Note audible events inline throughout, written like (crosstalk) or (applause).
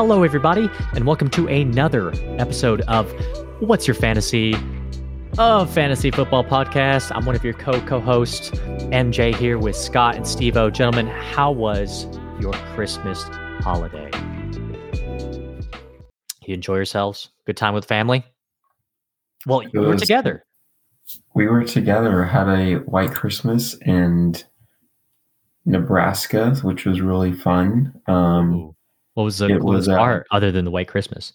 Hello, everybody, and welcome to another episode of What's Your Fantasy? A fantasy football podcast. I'm one of your co co hosts, MJ, here with Scott and Steve O. Gentlemen, how was your Christmas holiday? You enjoy yourselves? Good time with family? Well, you were together. We were together, had a white Christmas in Nebraska, which was really fun. Um. What was the it coolest was, uh, part other than the white Christmas?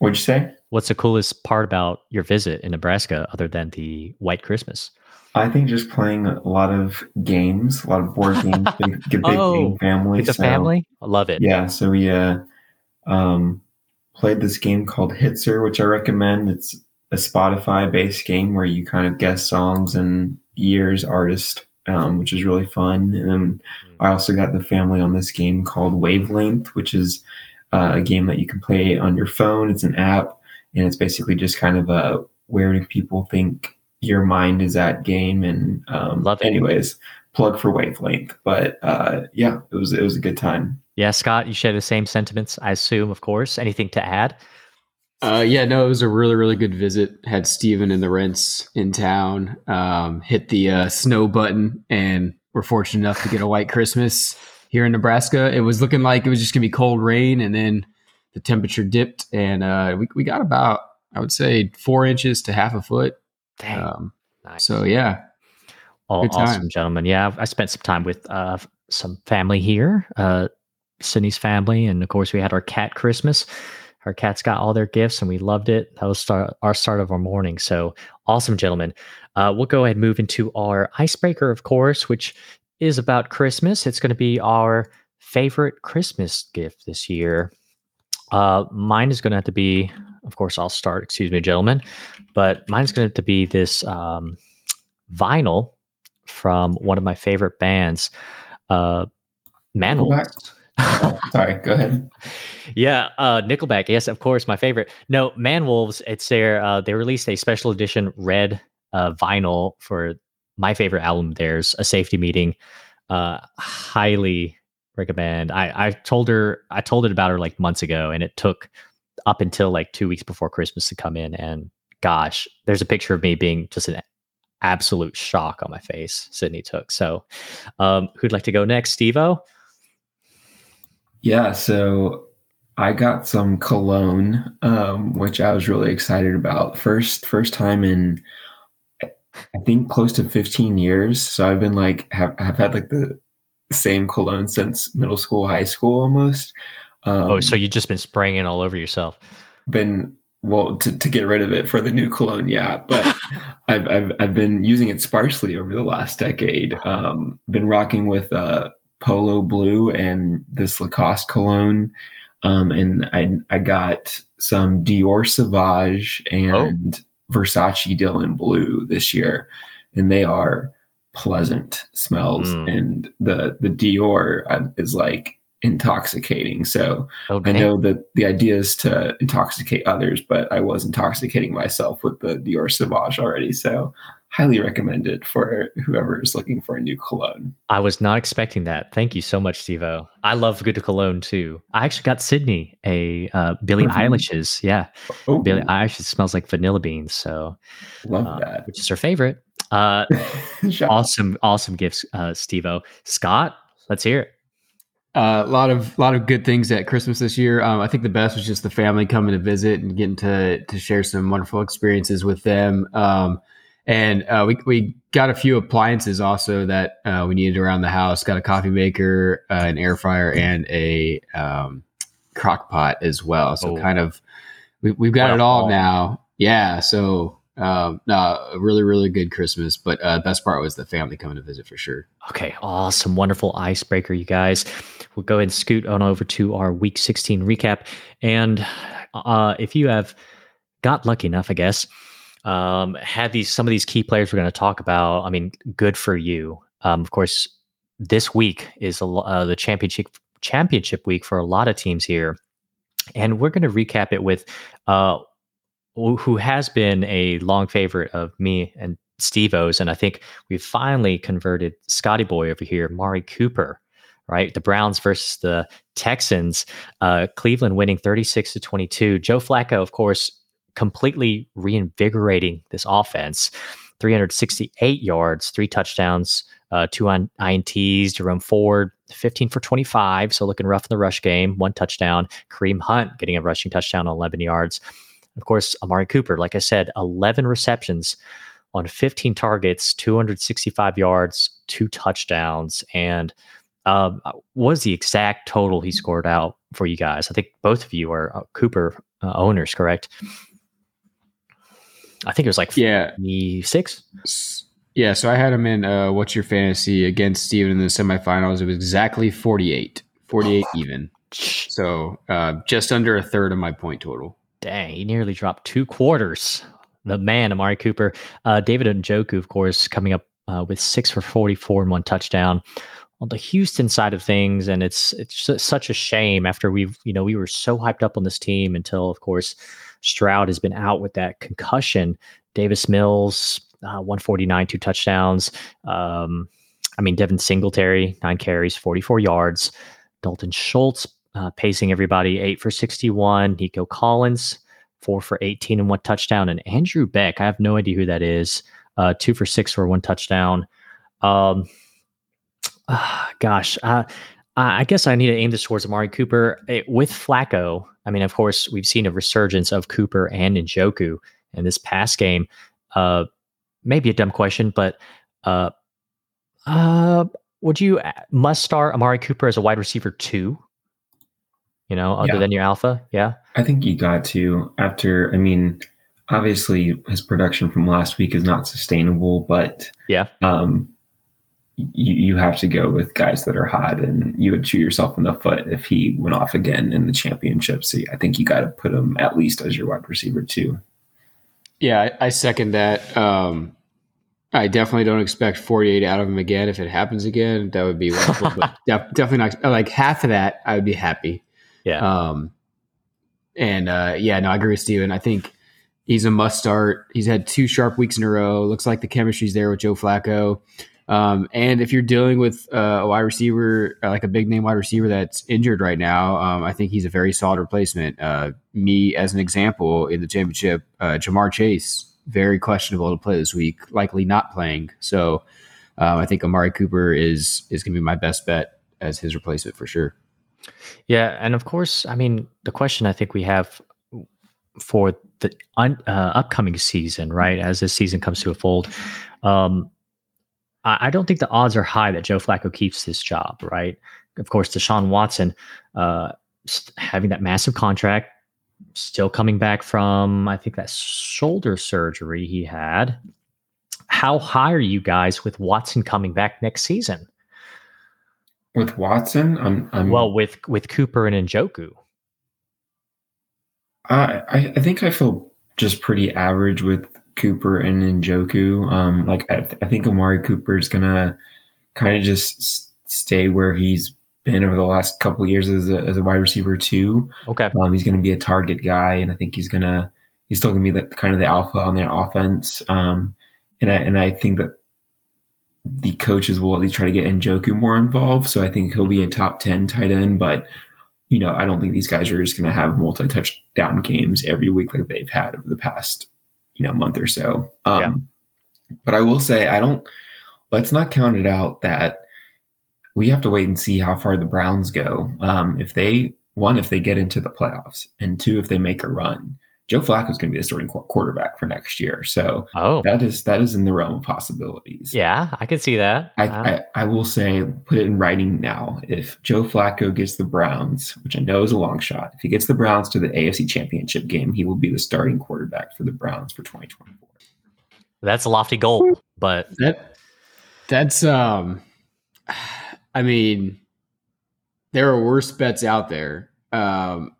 what'd you say? What's the coolest part about your visit in Nebraska other than the white Christmas? I think just playing a lot of games, a lot of board (laughs) games, big, big Oh, game family. The so- family? I love it. Yeah, so we uh, um, played this game called Hitster, which I recommend. It's a Spotify based game where you kind of guess songs and years, artist, um, which is really fun. And then I also got the family on this game called Wavelength, which is uh, a game that you can play on your phone. It's an app, and it's basically just kind of a where do people think your mind is at game. And um, Love it. anyways, plug for Wavelength. But uh, yeah, it was it was a good time. Yeah, Scott, you share the same sentiments, I assume, of course. Anything to add? Uh, yeah, no, it was a really, really good visit. Had Steven and the Rents in town. Um, hit the uh, snow button, and we're fortunate enough to get a white Christmas here in Nebraska. It was looking like it was just gonna be cold rain, and then the temperature dipped, and uh, we we got about I would say four inches to half a foot. Dang. Um, nice. so yeah, All, awesome, gentlemen. Yeah, I spent some time with uh, some family here, uh, Sydney's family, and of course, we had our cat Christmas. Our cats got all their gifts, and we loved it. That was start, our start of our morning. So awesome, gentlemen. Uh, we'll go ahead and move into our icebreaker, of course, which is about Christmas. It's going to be our favorite Christmas gift this year. Uh, mine is going to have to be, of course, I'll start. Excuse me, gentlemen, but mine's going to have to be this um, vinyl from one of my favorite bands, uh, Manwolves. (laughs) Sorry, go ahead. yeah, uh, Nickelback. Yes, of course, my favorite. No, Manwolves. It's their. Uh, they released a special edition red uh, vinyl for my favorite album. There's a safety meeting. Uh, highly recommend. I I told her I told it about her like months ago, and it took up until like two weeks before Christmas to come in. And gosh, there's a picture of me being just an absolute shock on my face. Sydney took. So, um, who'd like to go next? Stevo. Yeah, so I got some cologne, um, which I was really excited about. First, first time in I think close to 15 years. So I've been like have have had like the same cologne since middle school, high school almost. Um, Oh, so you've just been spraying it all over yourself. been well to, to get rid of it for the new cologne yeah but (laughs) I've, I've i've been using it sparsely over the last decade um been rocking with uh polo blue and this lacoste cologne um and i i got some dior sauvage and versace dylan blue this year and they are pleasant smells Mm. and the the dior uh, is like intoxicating so Okay. I know that the idea is to intoxicate others, but I was intoxicating myself with the Dior Sauvage already. So, highly recommend it for whoever is looking for a new cologne. I was not expecting that. Thank you so much, Stevo. I love good cologne too. I actually got Sydney a uh, Billie Perfume? Eilish's. Yeah, Oh, Billie Eilish smells like vanilla beans. So, love uh, that. which is her favorite. Uh, (laughs) awesome, awesome gifts, uh, Stevo. Scott, let's hear it. Uh, a lot of lot of good things at Christmas this year. Um, I think the best was just the family coming to visit and getting to to share some wonderful experiences with them. Um, and uh, we we got a few appliances also that uh, we needed around the house. Got a coffee maker, uh, an air fryer, and a um, crock pot as well. So Oh. kind of we, we've got What it all now. Yeah. So um, no, really really good Christmas. But uh, best part was the family coming to visit for sure. Okay, awesome, wonderful icebreaker, you guys. We'll go ahead and scoot on over to our Week 16 recap. And uh, if you have got lucky enough, I guess, um, had these some of these key players we're going to talk about. I mean, good for you. Um, of course, this week is a, uh, the championship championship week for a lot of teams here, and we're going to recap it with uh, who has been a long favorite of me and Steve O's, and I think we finally converted Scotty Boy over here, Mari Cooper, right? The Browns versus the Texans. Uh, Cleveland winning 36 to 22. Joe Flacco, of course, completely reinvigorating this offense. 368 yards, three touchdowns, uh, two on INTs. Jerome Ford, 15 for 25. So looking rough in the rush game, one touchdown. Kareem Hunt getting a rushing touchdown on 11 yards. Of course, Amari Cooper, like I said, 11 receptions on 15 targets, 265 yards, two touchdowns. And um, what was the exact total he scored out for you guys? I think both of you are uh, Cooper uh, owners, correct? I think it was like yeah, six. Yeah, so I had him in uh, what's your fantasy against Steven in the semifinals. It was exactly 48, 48 even. So uh, just under a third of my point total. Dang, he nearly dropped two quarters. The man, Amari Cooper. Uh, David Njoku, of course, coming up uh, with six for 44 and one touchdown on the Houston side of things. And it's it's such a shame after we've, you know, we were so hyped up on this team until, of course, Stroud has been out with that concussion. Davis Mills, uh, 149, two touchdowns. Um, I mean, Devin Singletary, nine carries, 44 yards. Dalton Schultz uh, pacing everybody, eight for 61. Nico Collins, four for 18 and one touchdown. And Andrew Beck, I have no idea who that is, uh, two for six for one touchdown. Um, uh, gosh, I guess I need to aim this towards Amari Cooper. It, with Flacco, I mean, of course, we've seen a resurgence of Cooper and Njoku in this past game. Uh, maybe a dumb question, but uh, uh, would you uh, must start Amari Cooper as a wide receiver too? You know, other yeah. than your alpha, yeah. I think you got to after. I mean, obviously, his production from last week is not sustainable, but yeah, um, you, you have to go with guys that are hot, and you would shoot yourself in the foot if he went off again in the championship. So I think you got to put him at least as your wide receiver too. Yeah, I, I second that. Um, I definitely don't expect 48 out of him again. If it happens again, that would be wonderful. but (laughs) def- definitely not like half of that. I would be happy. Yeah. Um, and uh, yeah, no, I agree with Steven. I think he's a must start. He's had two sharp weeks in a row. Looks like the chemistry's there with Joe Flacco. Um, and if you're dealing with uh, a wide receiver, uh, like a big name wide receiver that's injured right now, um, I think he's a very solid replacement. Uh, me, as an example, in the championship, uh, Ja'Marr Chase, very questionable to play this week, likely not playing. So um, I think Amari Cooper is is going to be my best bet as his replacement for sure. Yeah, and of course, I mean the question I think we have for the un, uh, upcoming season, right? As this season comes to a fold, um, I don't think the odds are high that Joe Flacco keeps his job, right? Of course, Deshaun Watson uh, having that massive contract, still coming back from, I think, that shoulder surgery he had. How high are you guys with Watson coming back next season? With Watson, I'm, I'm well with with Cooper and Njoku. I I think I feel just pretty average with Cooper and Njoku. Um, like I, I think Amari Cooper is gonna kind of just stay where he's been over the last couple years as a, as a wide receiver too. Okay. Um, he's going to be a target guy, and I think he's gonna he's still going to be the kind of the alpha on their offense. Um, and I and I think that the coaches will at least try to get Njoku more involved. So I think he'll be a top ten tight end, but you know I don't think these guys are just going to have multi touchdown games every week like they've had over the past you know month or so. Um, yeah. But I will say I don't. Let's not count it out that we have to wait and see how far the Browns go. Um, if they one, if they get into the playoffs, and two, if they make a run. Joe Flacco is going to be the starting quarterback for next year, so oh. that is that is in the realm of possibilities. Yeah, I can see that. I, uh, I, I will say, put it in writing now. If Joe Flacco gets the Browns, which I know is a long shot, if he gets the Browns to the AFC Championship game, he will be the starting quarterback for the Browns for 2024. That's a lofty goal, but that that's um, I mean, there are worse bets out there. Um,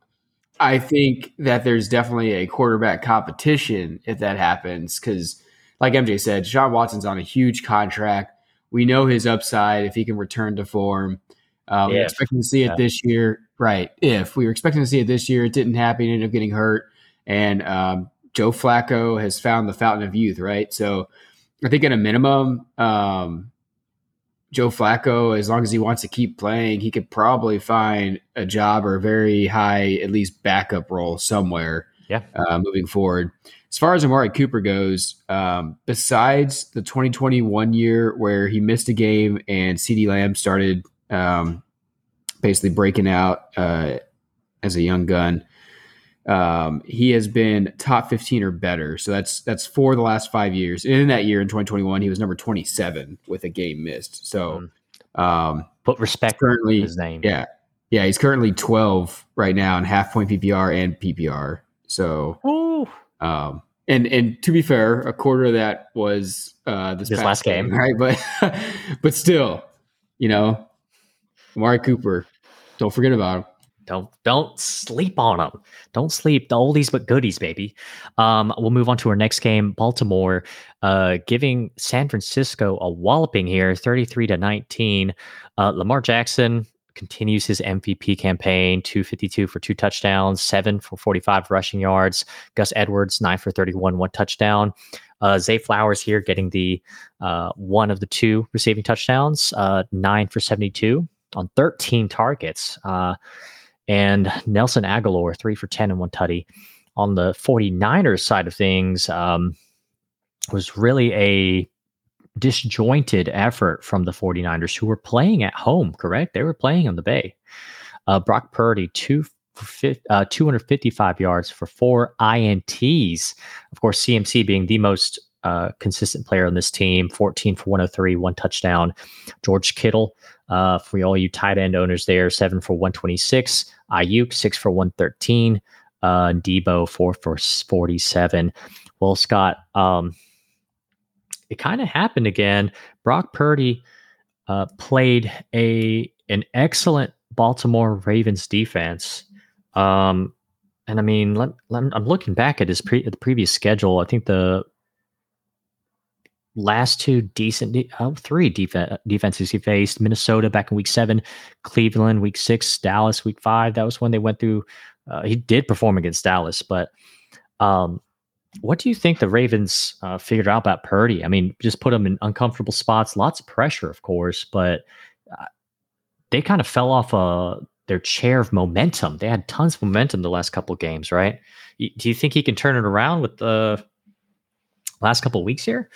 I think that there's definitely a quarterback competition if that happens because, like MJ said, Sean Watson's on a huge contract. We know his upside if he can return to form. Um, we're expecting to see it yeah. this year, right? If we were expecting to see it this year, it didn't happen. He ended up getting hurt, and um, Joe Flacco has found the fountain of youth, right? So, I think at a minimum, um, Joe Flacco, as long as he wants to keep playing, he could probably find a job or a very high, at least backup role somewhere. Yeah. Uh, moving forward. As far as Amari Cooper goes, um, besides the 2021 year where he missed a game and CeeDee Lamb started um, basically breaking out uh, as a young gun, um, he has been top 15 or better. So that's that's for the last five years. And in that year in 2021, he was number 27 with a game missed. So um, Put respect currently his name. yeah. Yeah, he's currently 12 right now in half point PPR and PPR. So Ooh. um, and and to be fair, a quarter of that was uh, this This last game. (laughs) right? But but still, you know, Amari Cooper, don't forget about him. Don't don't sleep on them. Don't sleep. The oldies but goodies, baby. Um, we'll move on to our next game. Baltimore, uh, giving San Francisco a walloping here, thirty-three to nineteen. Uh, Lamar Jackson continues his MVP campaign, two fifty-two for two touchdowns, seven for forty-five rushing yards. Gus Edwards, nine for thirty-one, one touchdown. Uh, Zay Flowers here getting the uh, one of the two receiving touchdowns, uh, nine for seventy-two on thirteen targets. Uh, and Nelson Agholor, three for 10 and one tutty. On the 49ers side of things, um, was really a disjointed effort from the 49ers who were playing at home, correct? They were playing on the Bay. Uh, Brock Purdy, two for uh, 255 yards for four INTs. Of course, CMC being the most uh, consistent player on this team, 14 for 103, one touchdown. George Kittle, uh, for all you tight end owners there, seven for 126. Aiyuk, six for 113. Uh, Deebo, four for 47. Well, Scott, um, it kind of happened again. Brock Purdy uh, played a an excellent Baltimore Ravens defense. Um, and I mean, let, let, I'm looking back at his pre, the previous schedule. I think the last two decent, de- oh, three def- defenses he faced: Minnesota back in Week Seven, Cleveland Week Six, Dallas Week Five. That was when they went through. Uh, he did perform against Dallas, but um, what do you think the Ravens uh, figured out about Purdy? I mean, just put him in uncomfortable spots, lots of pressure, of course, but uh, they kind of fell off uh, their chair of momentum. They had tons of momentum the last couple games, right? Y- Do you think he can turn it around with the last couple weeks here?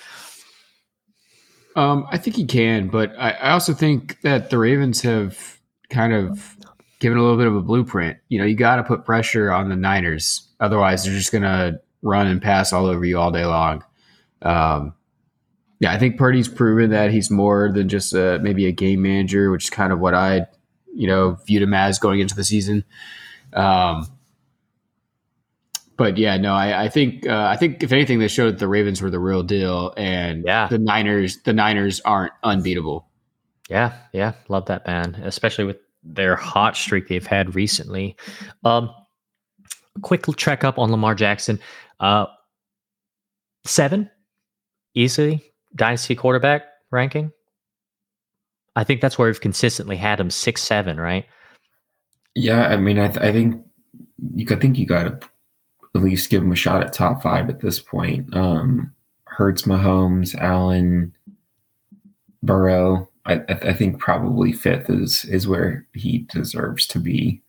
Um, I think he can, but I, I also think that the Ravens have kind of given a little bit of a blueprint. You know, you got to put pressure on the Niners, otherwise they're just going to run and pass all over you all day long. Um, yeah, I think Purdy's proven that he's more than just a, maybe a game manager, which is kind of what I, you know, viewed him as going into the season. Um, but yeah, no, I, I think uh, I think if anything, they showed that the Ravens were the real deal, and Yeah. the Niners the Niners aren't unbeatable. Yeah, yeah, love that man, especially with their hot streak they've had recently. Um, quick check up on Lamar Jackson. Uh, seven, easily dynasty quarterback ranking. I think that's where we've consistently had him six, seven, right? Yeah, I mean, I, th- I think you I think you got to at least give him a shot at top five at this point. Um, Hurts, Mahomes, Allen, Burrow. I, I think probably fifth is is where he deserves to be.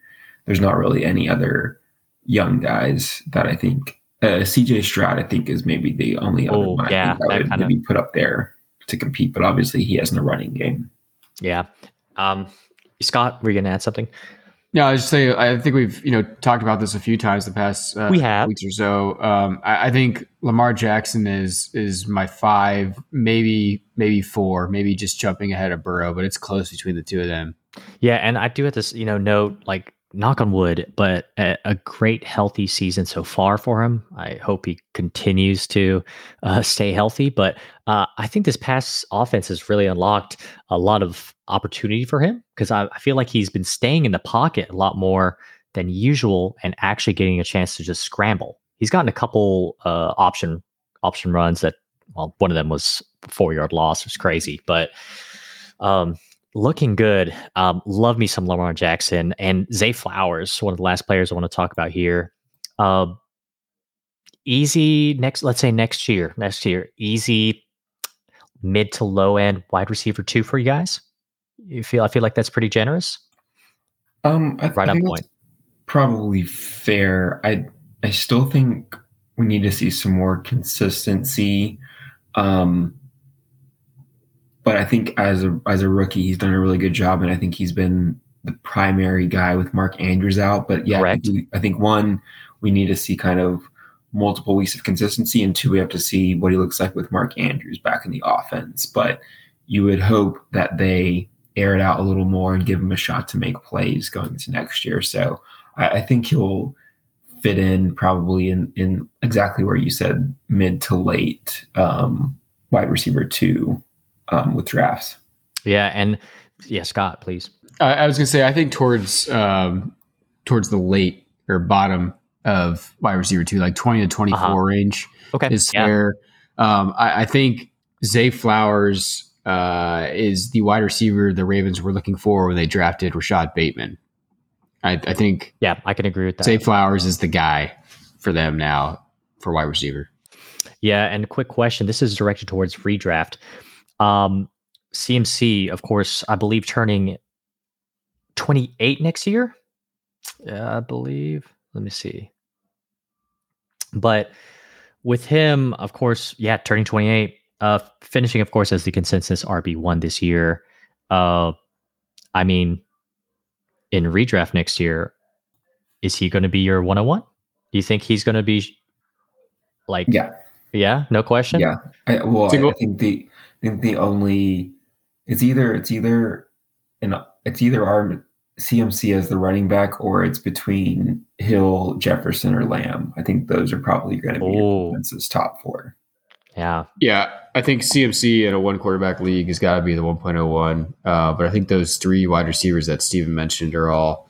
There's not really any other young guys that I think. Uh, CJ Stroud, I think, is maybe the only other Oh, one I yeah, I that would kinda- maybe put up there to compete. But obviously, he has no running game. Yeah. Um, Scott, were you going to add something? Yeah, I just say I think we've you know talked about this a few times the past uh, We have. weeks or so. Um, I, I think Lamar Jackson is is my five, maybe maybe four, maybe just jumping ahead of Burrow, but it's close between the two of them. Yeah, and I do have to, you know, note like knock on wood, but a, a great healthy season so far for him. I hope he continues to uh, stay healthy. But uh, I think this past offense has really unlocked a lot of opportunity for him because I, I feel like he's been staying in the pocket a lot more than usual and actually getting a chance to just scramble. He's gotten a couple uh, option option runs that well, one of them was four yard loss, it was crazy, but um, looking good. Um, love me some Lamar Jackson and Zay Flowers, one of the last players I want to talk about here. Uh, easy next, let's say next year, next year, easy mid to low end wide receiver two for you guys? You feel I feel like that's pretty generous. Um, I, right on point. probably fair. I I still think we need to see some more consistency. Um, but I think as a as a rookie, he's done a really good job, and I think he's been the primary guy with Mark Andrews out. But yeah, I think, I think one we need to see kind of multiple weeks of consistency, and two we have to see what he looks like with Mark Andrews back in the offense. But you would hope that they air it out a little more and give him a shot to make plays going into next year. So I, I think he'll fit in probably in in exactly where you said mid to late um, wide receiver two um, with drafts. Yeah, and yeah, Scott, please. I, I was gonna say I think towards um, towards the late or bottom of wide receiver two, like twenty to twenty four Uh-huh. range Okay. is yeah. fair. Um, I, I think Zay Flowers uh, is the wide receiver the Ravens were looking for when they drafted Rashad Bateman. I, I think Yeah, I can agree with that. Zay Flowers is the guy for them now for wide receiver. Yeah, and quick question. This is directed towards redraft. Um, CMC, of course, I believe turning 28 next year. Yeah, I believe. Let me see. But with him, of course, yeah, turning 28, uh, finishing, of course, as the consensus RB1 this year. Uh, I mean, in redraft next year, is he going to be your 101? Do you think he's going to be like Yeah, yeah, no question. yeah. I, well, I, Single- I think the I think the only it's either it's either an it's either our CMC as the running back or it's between Hill, Jefferson, or Lamb. I think those are probably going to be your Oh. consensus top four. Yeah. Yeah, I think CMC in a one quarterback league has got to be the 1.01. Uh, but I think those three wide receivers that Steven mentioned are all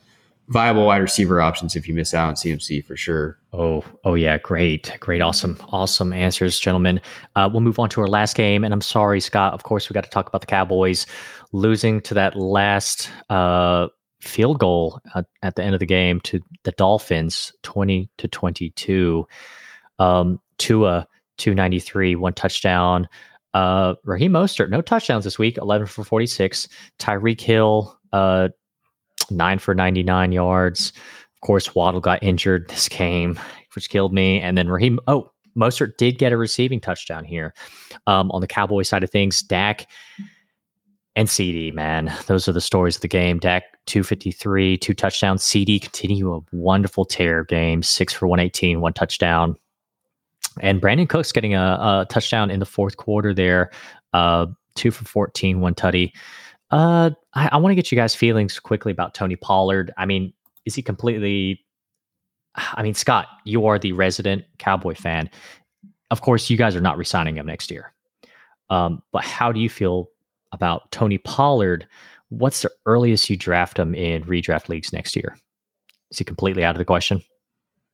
viable wide receiver options if you miss out on CMC for sure. Oh, oh yeah, great, great, awesome, awesome answers, gentlemen. Uh, we'll move on to our last game, and I'm sorry, Scott. Of course, we got to talk about the Cowboys losing to that last uh, field goal at, at the end of the game to the Dolphins, twenty to twenty-two. Um, Tua, two ninety-three, one touchdown. Uh, Raheem Mostert, no touchdowns this week, eleven for forty-six. Tyreek Hill, uh, nine for ninety-nine yards. Of course, Waddle got injured this game, which killed me. And then Raheem, oh, Mostert did get a receiving touchdown here. Um, on the Cowboy side of things, Dak and CeeDee, man, those are the stories of the game. Dak 253, two touchdowns. CeeDee continue a wonderful tear game, six for 118, one touchdown. And Brandin Cooks getting a, a touchdown in the fourth quarter there, uh, two for 14, one tutty. Uh, I, I want to get you guys' feelings quickly about Tony Pollard. I mean, is he completely? (sighs) I mean, Scott, you are the resident Cowboy fan. Of course, you guys are not resigning him next year. Um, but how do you feel about Tony Pollard? What's the earliest you draft him in redraft leagues next year? Is he completely out of the question?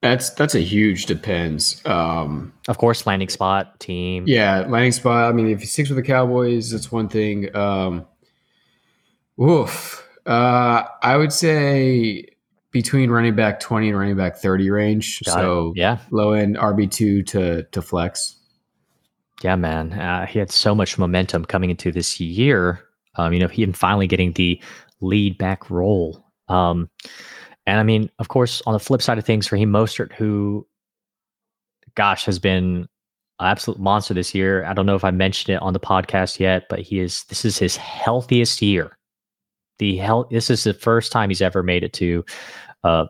That's that's a huge depends. Um, Of course, landing spot, team. yeah, landing spot. I mean, if he sticks with the Cowboys, that's one thing. Um, woof. Uh, I would say between running back twenty and running back thirty range. Got so it. yeah, low end RB two to to flex. Yeah, man. Uh, he had so much momentum coming into this year. Um, you know, him finally getting the lead back role. Um, and I mean, of course, on the flip side of things, Raheem Mostert, who, gosh, has been an absolute monster this year. I don't know if I mentioned it on the podcast yet, but he is. This is his healthiest year. The hell This is the first time he's ever made it to, uh,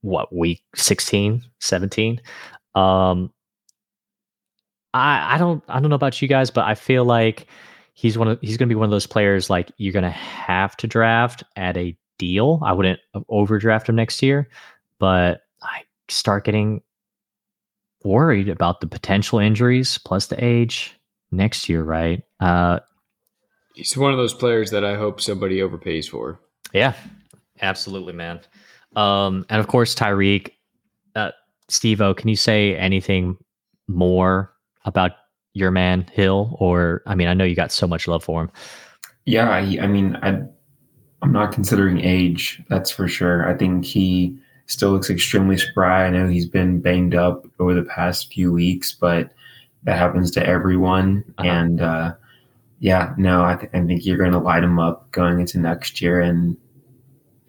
what week 16, 17. Um, I I don't I don't know about you guys, but I feel like he's one of he's going to be one of those players like you're going to have to draft at a deal. I wouldn't overdraft him next year, but I start getting worried about the potential injuries plus the age next year, right? Uh He's one of those players that I hope somebody overpays for. yeah. Absolutely, man. Um and of course Tyreek uh Steve-O, can you say anything more about your man Hill or I mean I know you got so much love for him. Yeah, I, I mean, I, I'm not considering age. That's for sure. I think he still looks extremely spry. I know he's been banged up over the past few weeks, but that happens to everyone. Uh-huh. And uh, yeah, no, I, th- I think you're going to light them up going into next year. And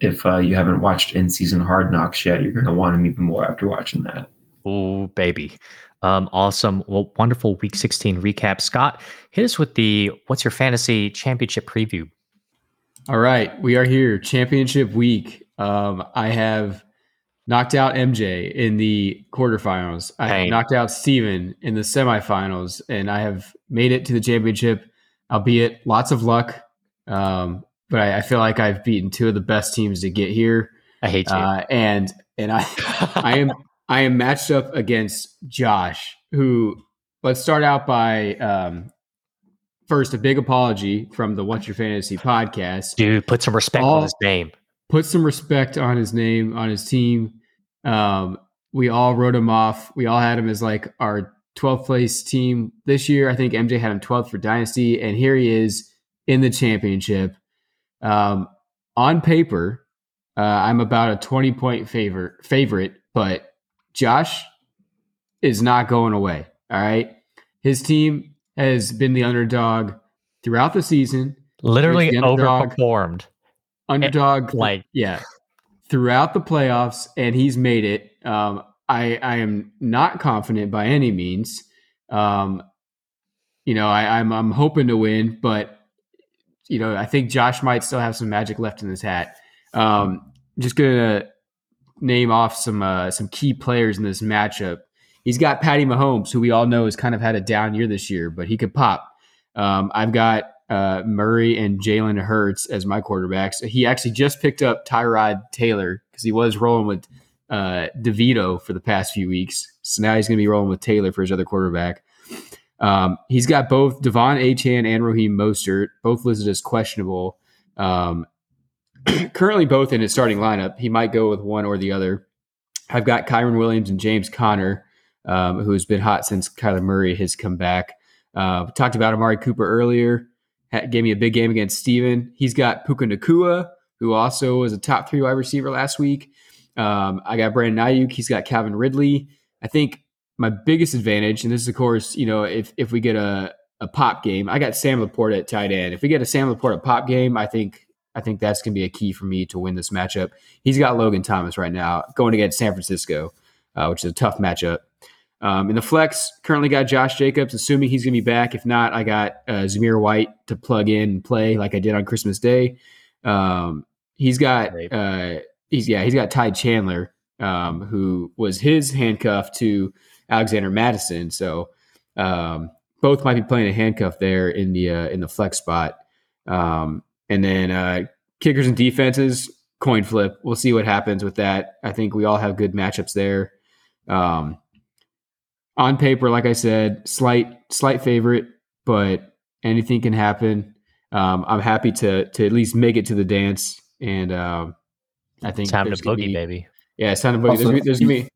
if uh, you haven't watched in season Hard Knocks yet, you're going to want them even more after watching that. Oh, baby. Um, awesome. Well, wonderful week 16 recap. Scott, hit us with the what's your fantasy championship preview? All right, we are here, championship week. Um, I have knocked out MJ in the quarterfinals. I have knocked out Steven in the semifinals, and I have made it to the championship, albeit lots of luck. Um, but I, I feel like I've beaten two of the best teams to get here. I hate you. Uh, and and I I am (laughs) I am matched up against Josh, who let's start out by um, first a big apology from the What's Your Fantasy podcast. Dude, put some respect all- on his name. Put some respect on his name, on his team. Um, we all wrote him off. We all had him as like our 12th place team this year. I think MJ had him 12th for Dynasty, and here he is in the championship. Um, on paper, uh, I'm about a 20 point favor favorite, but Josh is not going away. All right. His team has been the underdog throughout the season, Literally the underdog. overperformed. underdog, like- yeah, throughout the playoffs, and he's made it. Um, I, I am not confident by any means. Um, you know, I, I'm, I'm hoping to win, but you know, I think Josh might still have some magic left in his hat. Um, just gonna name off some uh, some key players in this matchup. He's got Patty Mahomes, who we all know has kind of had a down year this year, but he could pop. Um, I've got uh, Murray and Jalen Hurts as my quarterbacks. He actually just picked up Tyrod Taylor because he was rolling with uh, DeVito for the past few weeks. So now he's going to be rolling with Taylor for his other quarterback. Um, he's got both De'Von Achane and Raheem Mostert, both listed as questionable. Um, (clears throat) currently, both in his starting lineup. He might go with one or the other. I've got Kyren Williams and James Conner, um, who's been hot since Kyler Murray has come back. Uh, talked about Amari Cooper earlier. Gave me a big game against Steven. He's got Puka Nacua, who also was a top three wide receiver last week. Um, I got Brandon Aiyuk. He's got Calvin Ridley. I think my biggest advantage, and this is of course, you know, if if we get a a pop game, I got Sam LaPorta at tight end. If we get a Sam LaPorta pop game, I think I think that's going to be a key for me to win this matchup. He's got Logan Thomas right now going against San Francisco, uh, which is a tough matchup. Um, in the flex, currently got Josh Jacobs, assuming he's going to be back. If not, I got uh, Zamir White to plug in and play like I did on Christmas Day. Um, he's got uh, he's yeah he's got Ty Chandler, um, who was his handcuff to Alexander Mattison. So um, both might be playing a handcuff there in the uh, in the flex spot. Um, and then uh, kickers and defenses, coin flip. We'll see what happens with that. I think we all have good matchups there. Um, on paper, like I said, slight slight favorite, but anything can happen. Um, I'm happy to to at least make it to the dance, and um, I think Time to there's boogie, be- baby. Yeah, it's time to boogie. Also, there's, gonna there's gonna be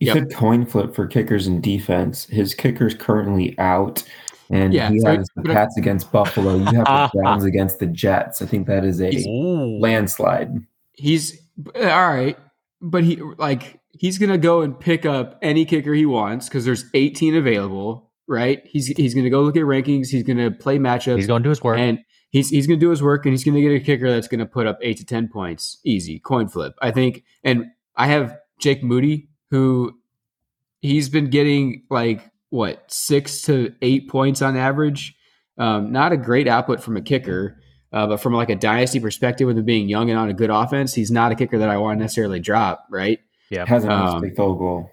You Yep. said coin flip for kickers and defense. His kicker's currently out, and Yeah, he so- has the but I- Pats against Buffalo. You have the (laughs) Browns against the Jets. I think that is a Ooh. landslide. he's uh, all right, but he like he's gonna go and pick up any kicker he wants because there's 18 available, right? He's he's gonna go look at rankings. He's gonna play matchups. He's going to do his work. And he's he's going to do his work, and he's going to get a kicker that's going to put up eight to ten points, easy coin flip. I think, and I have Jake Moody, who he's been getting like what six to eight points on average. Um, not a great output from a kicker, uh, but from like a dynasty perspective, with him being young and on a good offense, he's not a kicker that I want to necessarily drop. Right? yeah. Hasn't missed Um, a field goal.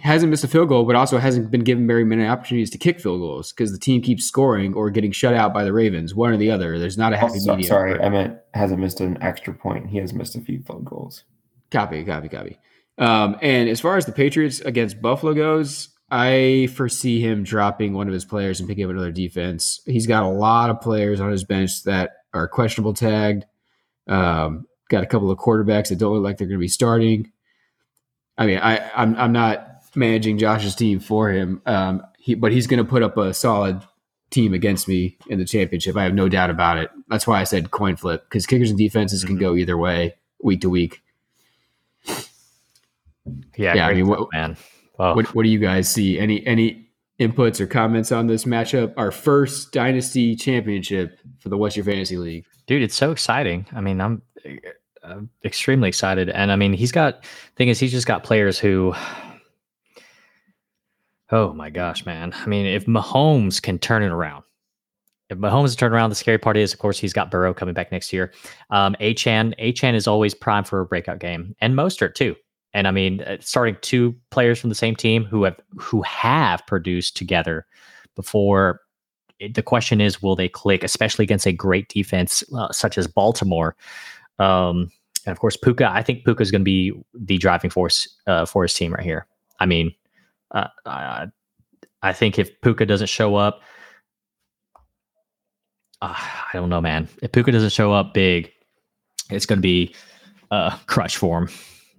Hasn't missed a field goal, but also hasn't been given very many opportunities to kick field goals because the team keeps scoring or getting shut out by the Ravens, one or the other. There's not a happy medium. sorry, I meant hasn't missed an extra point. He has missed a few field goals. Copy, copy, copy. Um, and as far as the Patriots against Buffalo goes, I foresee him dropping one of his players and picking up another defense. He's got a lot of players on his bench that are questionable tagged. Um, got a couple of quarterbacks that don't look like they're going to be starting. I mean, I, I'm I'm not managing Josh's team for him, um, he, but he's going to put up a solid team against me in the championship. I have no doubt about it. That's why I said coin flip because kickers and defenses can Mhm. go either way, week to week. Yeah, Yeah, I mean, what- man. What What do you guys see? Any any inputs or comments on this matchup? Our first Dynasty championship for the What's Your Fantasy League. Dude, it's so exciting. I mean, I'm, I'm extremely excited. And I mean, he's got, thing is, he's just got players who, oh my gosh, man. I mean, if Mahomes can turn it around, if Mahomes turn around, the scary part is, of course, he's got Burrow coming back next year. Um, Achan, Achane is always prime for a breakout game, and Mostert too. And I mean, uh, starting two players from the same team who have who have produced together before. It, the question is, will they click, especially against a great defense uh, such as Baltimore? Um, and of course, Puka. I think Puka is going to be the driving force uh, for his team right here. I mean, uh, I, I think if Puka doesn't show up, uh, I don't know, man. If Puka doesn't show up big, it's going to be uh, crush form.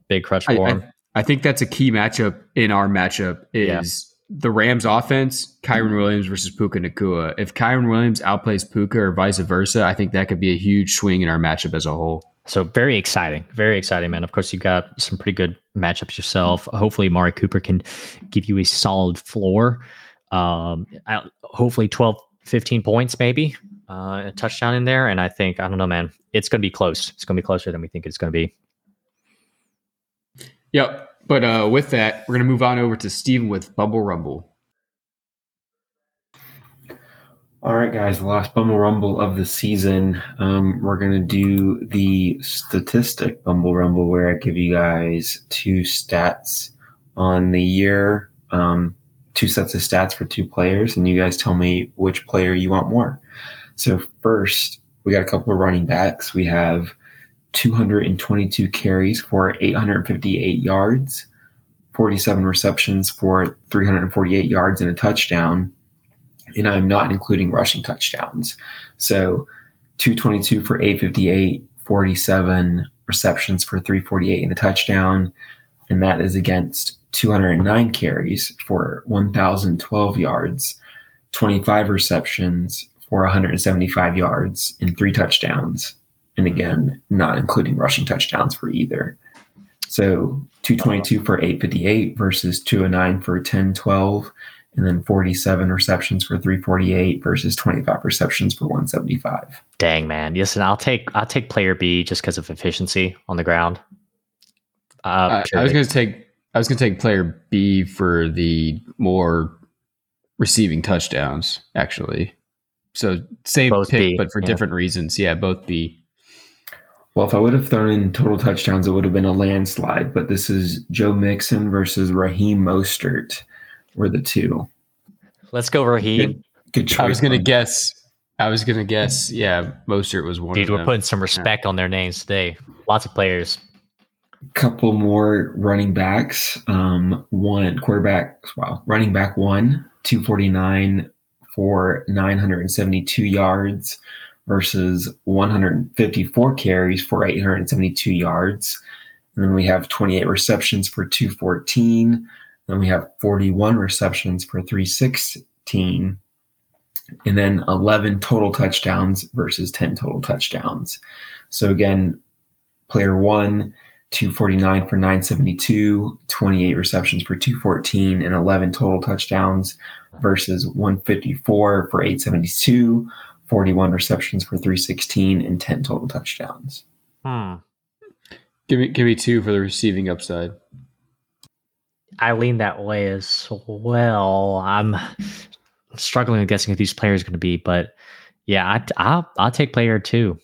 Big crush form. I. I, I, think that's a key matchup in our matchup is yeah. the Rams offense, Kyren Williams versus Puka Nacua. If Kyren Williams outplays Puka or vice versa, I think that could be a huge swing in our matchup as a whole. So very exciting, very exciting, man. Of course, you got some pretty good matchups yourself. Hopefully, Mari Cooper can give you a solid floor. Um, hopefully 12, 15 points, maybe uh, a touchdown in there. And I think, I don't know, man, it's going to be close. It's going to be closer than we think it's going to be. Yep. But uh, with that, we're going to move on over to Steven with Bumble Rumble. All right, guys, the last Bumble Rumble of the season. Um, we're going to do the statistic Bumble Rumble where I give you guys two stats on the year, um, two sets of stats for two players, and you guys tell me which player you want more. So first, we got a couple of running backs. We have 222 carries for 858 yards, 47 receptions for 348 yards and a touchdown. And I'm not including rushing touchdowns. So 222 for 858, 47 receptions for 348 and a touchdown. And that is against 209 carries for 1,012 yards, 25 receptions for 175 yards and three touchdowns. And again, not including rushing touchdowns for either. So 222 for 858 versus 209 for 1012, and then 47 receptions for 348 versus 25 receptions for 175. Dang man, listen, I'll take I'll take player B just because of efficiency on the ground. Uh, I, I was going to take I was going to take player B for the more receiving touchdowns. Actually, so same both pick, B, but for yeah. different reasons. Yeah, both B. Well, if I would have thrown in total touchdowns, it would have been a landslide. But this is Joe Mixon versus Raheem Mostert. Were the two. Let's go, Raheem. Good, good choice. I was gonna guess. I was gonna guess. Yeah, Mostert was one. Dude, we're putting some respect yeah. on their names today. Lots of players. A couple more running backs. Um, one quarterback. Wow, running back one, two forty nine for 972 yards versus 154 carries for 872 yards. And then we have 28 receptions for 214. Then we have 41 receptions for 316. And then 11 total touchdowns versus 10 total touchdowns. So again, player one, 249 for 972, 28 receptions for 214, and 11 total touchdowns versus 154 for 872, 41 receptions for 316, and 10 total touchdowns. Hmm. Give me give me two for the receiving upside. I lean that way as well. I'm struggling with guessing who these players are going to be, but yeah, I, will I'll take player two.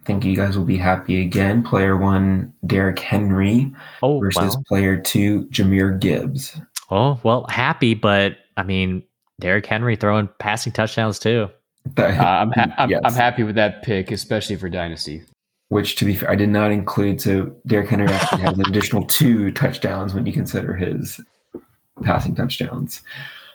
I think you guys will be happy again. Player one, Derrick Henry oh, versus player two, Jahmyr Gibbs. Oh, well, happy, but I mean, Derrick Henry throwing passing touchdowns too. Uh, I'm, ha- (laughs) I'm, yes. I'm, happy with that pick, especially for Dynasty. Which, to be fair, I did not include. So Derrick Henry actually has an (laughs) additional two touchdowns when you consider his passing touchdowns.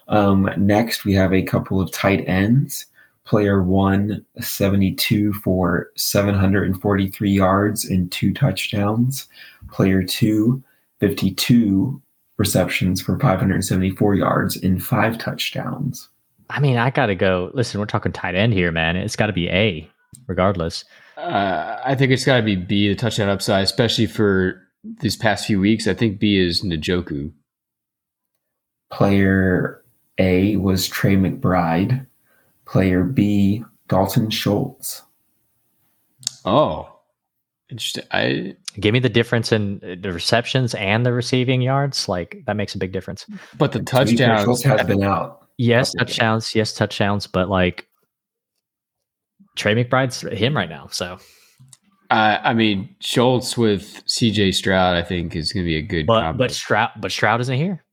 Um, next, we have a couple of tight ends. Player one, 72 for 743 yards and two touchdowns. Player two, 52 receptions for 574 yards and five touchdowns. I mean, I got to go. Listen, we're talking tight end here, man. It's got to be A, regardless. Uh, I think it's got to be B, the touchdown upside, especially for these past few weeks. I think B is Njoku. Player A was Trey McBride. Player B, Dalton Schultz. Oh, interesting. I Give me the difference in uh, the receptions and the receiving yards. Like that makes a big difference. but the To be fair, touchdowns. Schultz has been out. Yes, touchdowns. Yes, touchdowns. But like Trey McBride's him right now. So, Uh, I mean, Schultz with C.J. Stroud, I think, is going to be a good. but combo. but Stroud but Stroud isn't here.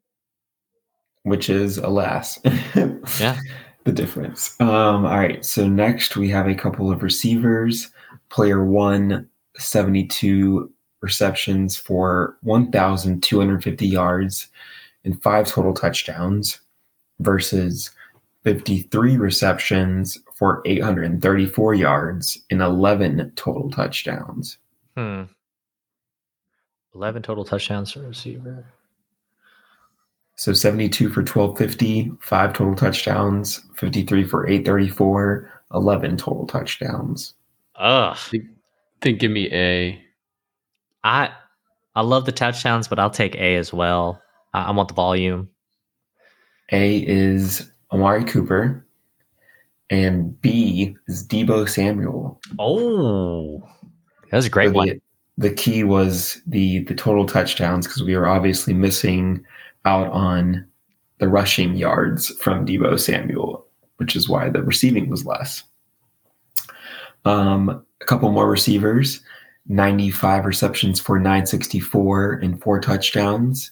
which is alas (laughs) Yeah. the difference um all right so next we have a couple of receivers player one 72 receptions for 1250 yards and five total touchdowns versus 53 receptions for 834 yards and 11 total touchdowns Hmm. Eleven total touchdowns for a receiver. So 72 for 1250, five total touchdowns, 53 for 834, 11 total touchdowns. Ugh. think give me A. I I love the touchdowns, but I'll take A as well. I, I want the volume. A is Amari Cooper, and B is Deebo Samuel. Oh, that was a great So one. the, the key was the the total touchdowns because we were obviously missing out on the rushing yards from Deebo Samuel, which is why the receiving was less. Um, a couple more receivers, 95 receptions for 964 and four touchdowns,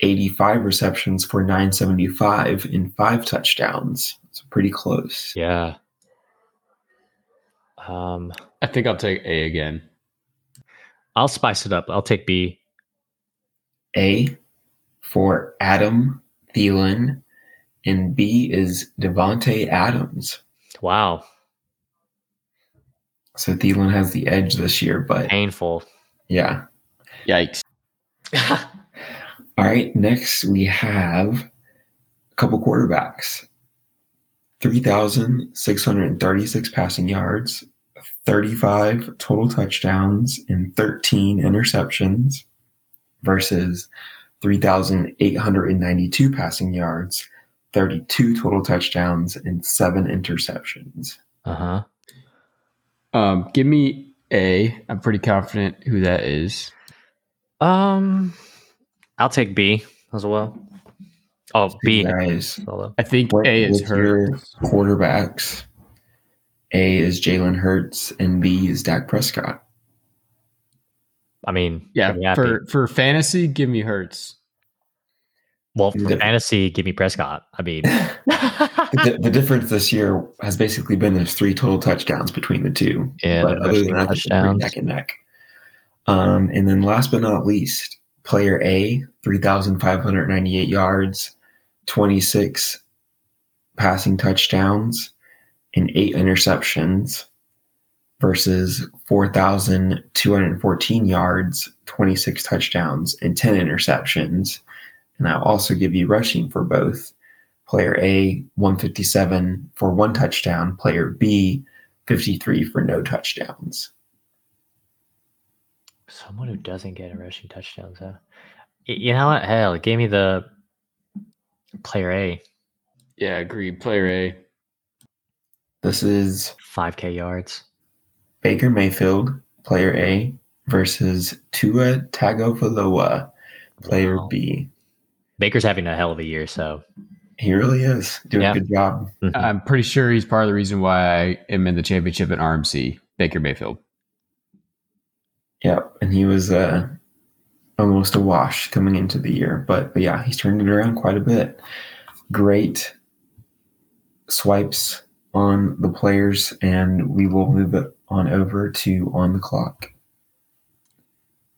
85 receptions for 975 and five touchdowns. So pretty close. Yeah. Um, I think I'll take A again. I'll spice it up. I'll take B. A for Adam Thielen, and B is Davante Adams. Wow, So Thielen has the edge this year, but painful. yeah. Yikes. (laughs) All right, next we have a couple quarterbacks. 3,636 passing yards, 35 total touchdowns, and 13 interceptions versus 3,892 passing yards, 32 total touchdowns, and seven interceptions. Uh huh. Um, give me A. I'm pretty confident who that is. Um, I'll take B as well. Oh, B. Guys, I think what A is with her. quarterbacks? A is Jalen Hurts, and B is Dak Prescott. I mean, Yeah, I'm for for fantasy, give me Hurts. well, for the- fantasy, give me Prescott. I mean, (laughs) the, the difference this year has basically been there's three total touchdowns between the two. yeah, but other than that, it's touchdowns. neck and neck. Um, and then last but not least, player A, 3,598 yards, 26 passing touchdowns, and eight interceptions versus 4,214 yards, 26 touchdowns, and 10 interceptions. And I'll also give you rushing for both. Player A, 157 for one touchdown. Player B, 53 for no touchdowns. Someone who doesn't get a rushing touchdowns, huh? You know what? Hell, give me the player A, Yeah, agreed. Player A. This is 5K yards. Baker Mayfield, player A, versus Tua Tagovailoa, player Wow. B. Baker's having a hell of a year, so He really is doing Yeah. a good job. mhm. I'm pretty sure he's part of the reason why I am in the championship at RMC. Baker Mayfield. Yep, and he was uh, almost a wash coming into the year, but, but yeah, he's turned it around quite a bit. Great swipes on the players, and we will move it on over to on the clock.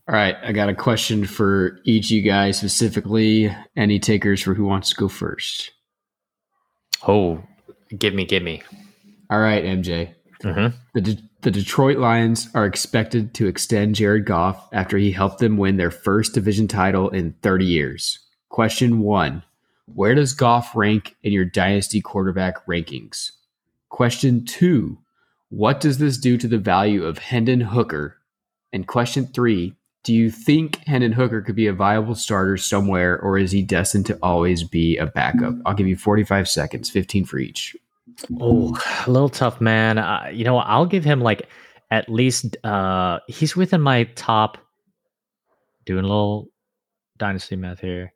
All right, I got a question for each of you guys specifically. Any takers for who wants to go first? oh, give me, give me. All right, MJ. Mm-hmm. The, De- the Detroit Lions are expected to extend Jared Goff after he helped them win their first division title in 30 years. Question one Where does Goff rank in your dynasty quarterback rankings? Question two What does this do to the value of Hendon Hooker? And question three Do you think Hendon Hooker could be a viable starter somewhere, or is he destined to always be a backup? I'll give you 45 seconds, 15 for each. Oh, a little tough, man. Uh, you know, I'll give him like at least uh he's within my top doing a little dynasty math here.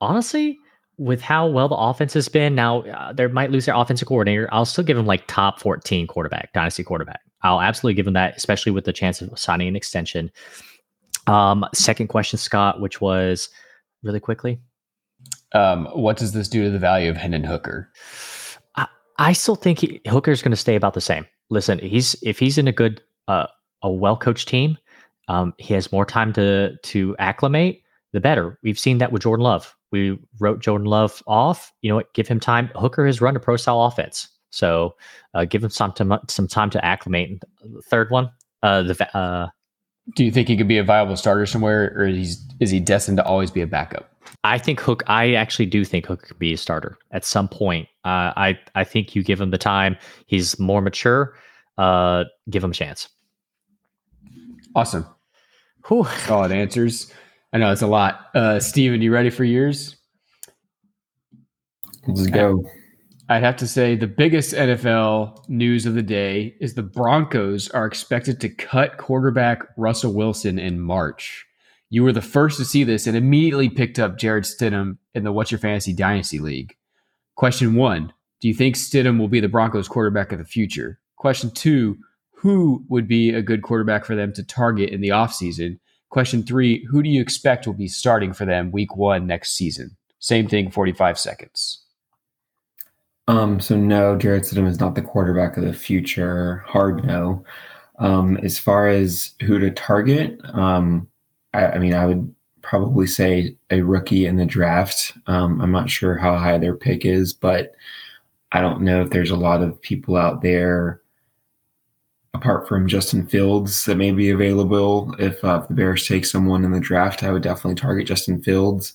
Honestly, with how well the offense has been, now uh, they might lose their offensive coordinator. I'll still give him like top 14 quarterback, dynasty quarterback. I'll absolutely give him that, especially with the chance of signing an extension. Um, second question, Scott, which was really quickly. Um, what does this do to the value of Hendon Hooker? I, still think he, Hooker's going to stay about the same. Listen, he's if he's in a good, uh, a well coached team, um, he has more time to to acclimate. The better. We've seen that with Jordan Love. We wrote Jordan Love off. You know what? Give him time. Hooker has run a pro style offense, so uh, give him some time, some time to acclimate. Third one, uh, the uh, Do you think he could be a viable starter somewhere, or is is he destined to always be a backup? I think Hook. I actually do think Hook could be a starter at some point. Uh, I I think you give him the time. He's more mature. Uh, give him a chance. Awesome, Whew. solid answers. I know it's a lot. Uh, Steven, you ready for yours? Let's go. I'd have to say the biggest NFL news of the day is the Broncos are expected to cut quarterback Russell Wilson in March. You were the first to see this and immediately picked up Jarrett Stidham in the What's Your Fantasy Dynasty League. Question one Do you think Stidham will be the Broncos quarterback of the future? Question two Who would be a good quarterback for them to target in the offseason? Question three Who do you expect will be starting for them week one next season? Same thing, 45 seconds. Um, so no, Jarrett Stidham is not the quarterback of the future. Hard no. Um, as far as who to target, um, I, I mean, I would probably say a rookie in the draft. Um, I'm not sure how high their pick is, but I don't know if there's a lot of people out there apart from Justin Fields that may be available. If, uh, if the Bears take someone in the draft, I would definitely target Justin Fields.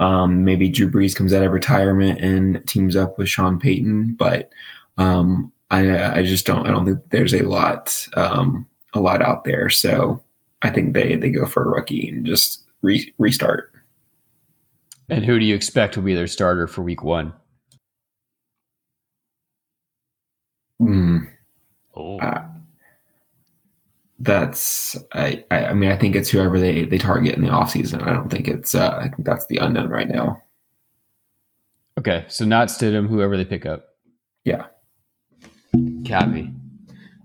Um, maybe Drew Brees comes out of retirement and teams up with Sean Payton, but um, I, I just don't. I don't think there's a lot, um, a lot out there. So I think they they go for a rookie and just re- restart. And who do you expect will be their starter for week one? Hmm. Oh. Uh, that's I, I I mean I think it's whoever they they target in the offseason. I don't think it's uh I think that's the unknown right now. Okay, so not Stidham, whoever they pick up. Yeah. Copy.